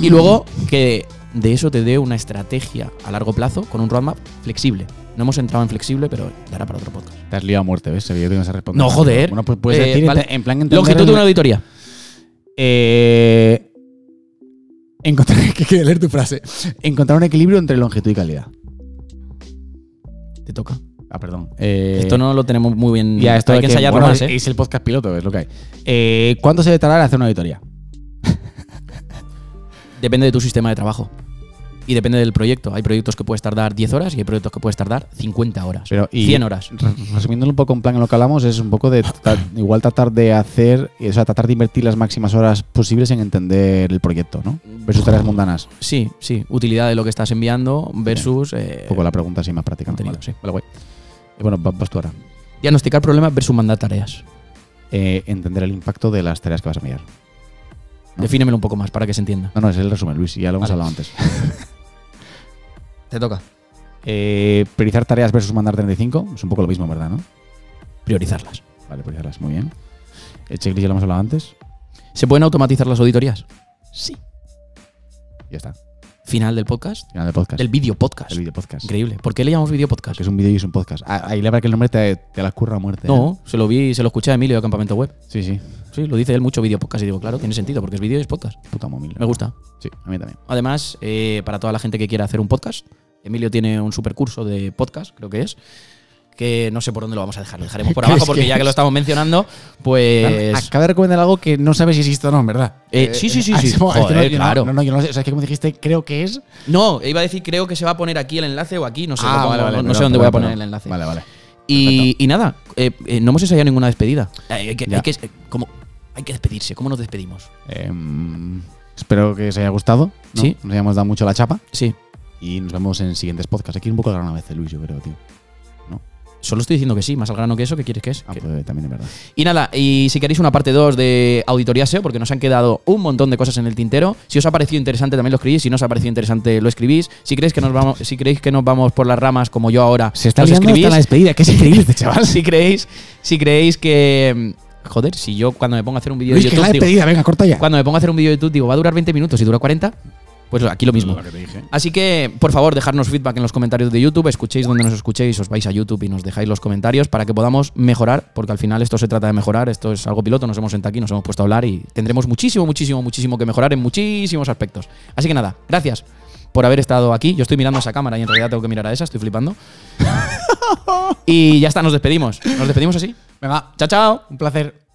Y luego que de eso te dé una estrategia a largo plazo con un roadmap flexible. No hemos entrado en flexible, pero dará para otro podcast. Te has liado a muerte, ¿ves? Sabía que te ibas a responder. No, joder. Bueno, pues puedes Eh, decir vale. en plan Longitud de una auditoría. Eh, encontrar, que quiero leer tu frase. Encontrar un equilibrio entre longitud y calidad. Te toca. Ah, perdón. Eh, Esto no lo tenemos muy bien. Ya, esto hay que ensayarlo bueno, más, ¿eh? Es el podcast piloto, es lo que hay. Eh, ¿Cuánto se debe tardar en hacer una auditoría? Depende de tu sistema de trabajo. Y depende del proyecto. Hay proyectos que puedes tardar 10 horas y hay proyectos que puedes tardar 50 horas. Pero, y 100 horas. re- Resumiéndolo un poco en plan en lo que hablamos, es un poco de tra- igual tratar de hacer, o sea, tratar de invertir las máximas horas posibles en entender el proyecto, ¿no? Versus tareas mundanas. Sí, sí. Utilidad de lo que estás enviando versus. eh, Un poco la pregunta así más práctica. sí. vale. Eh, bueno, va- vas tú ahora. diagnosticar problemas versus mandar tareas. Eh, entender el impacto de las tareas que vas a enviar. No. Defínemelo un poco más para que se entienda. No, no, es el resumen, Luis, y ya lo hemos Vale. hablado antes. Te toca. Eh, priorizar tareas versus mandar 35 es un poco lo mismo, ¿verdad? ¿no? Priorizarlas. Vale, priorizarlas, muy bien. El checklist ya lo hemos hablado antes. ¿Se pueden automatizar las auditorías? Sí. Ya está. Final del podcast. Final del podcast. Del vídeo podcast. El video podcast. Increíble. ¿Por qué le llamamos vídeo podcast? Que es un vídeo y es un podcast. Ah, ahí le habrá que el nombre te, te la curra a muerte. ¿eh? No, se lo vi, se lo escuché a Emilio de Campamento Web. Sí, sí. Sí, lo dice él mucho vídeo podcast y digo, claro, tiene sentido porque es vídeo y es podcast. Puta móvil. Me gusta. Sí, a mí también. Además, eh, para toda la gente que quiera hacer un podcast, Emilio tiene un super curso de podcast, creo que es, que no sé por dónde lo vamos a dejar, lo dejaremos por ¿Qué abajo porque que ya que lo es? estamos mencionando, pues... Acaba de recomendar algo que no sabes si existe o no, verdad. Eh, sí, sí, sí, sí. Joder, no, claro. No, no, yo no sé. O sea, es que como dijiste, creo que es. No, iba a decir, creo que se va a poner aquí el enlace o aquí, no sé, Ah, vale, vale, no, sé dónde voy a poner el enlace. Vale, vale. Y, y nada, eh, eh, no hemos ensayado ninguna despedida. Eh, hay, que, hay que- eh, como- hay que despedirse, ¿cómo nos despedimos? Em, espero que os haya gustado. Sí. Nos hayamos dado mucho la chapa. Sí, Y nos vemos en siguientes podcasts. Aquí un poco grano a veces, Luis, yo creo, tío. Solo estoy diciendo que sí, más al grano que eso, ¿qué quieres que es? Ah, Que- pues también es verdad. Y nada, y si queréis una parte 2 de auditoría SEO, porque nos han quedado un montón de cosas en el tintero. Si os ha parecido interesante, también lo escribís. Si no os ha parecido interesante, lo escribís. Si creéis que nos vamos, si creéis que nos vamos por las ramas, como yo ahora, Se está hasta escribís. la despedida, que es increíble este chaval. si creéis, si creéis que. mm, Joder, si yo cuando me pongo a hacer un vídeo de YouTube. digo- venga, corta ya. cuando me pongo a hacer un vídeo de YouTube, digo, va a durar 20 minutos y dura 40. Pues aquí lo mismo. Lo que te dije. Así que, por favor, dejarnos feedback en los comentarios de YouTube. Escuchéis donde nos escuchéis, os vais a YouTube y nos dejáis los comentarios para que podamos mejorar, porque al final esto se trata de mejorar. Esto es algo piloto, nos hemos sentado aquí, nos hemos puesto a hablar y tendremos muchísimo, muchísimo, muchísimo que mejorar en muchísimos aspectos. Así que nada, gracias por haber estado aquí. Yo estoy mirando a esa cámara y en realidad tengo que mirar a esa, estoy flipando. y ya está, nos despedimos. Nos despedimos así. Venga, Chao, chao. un placer.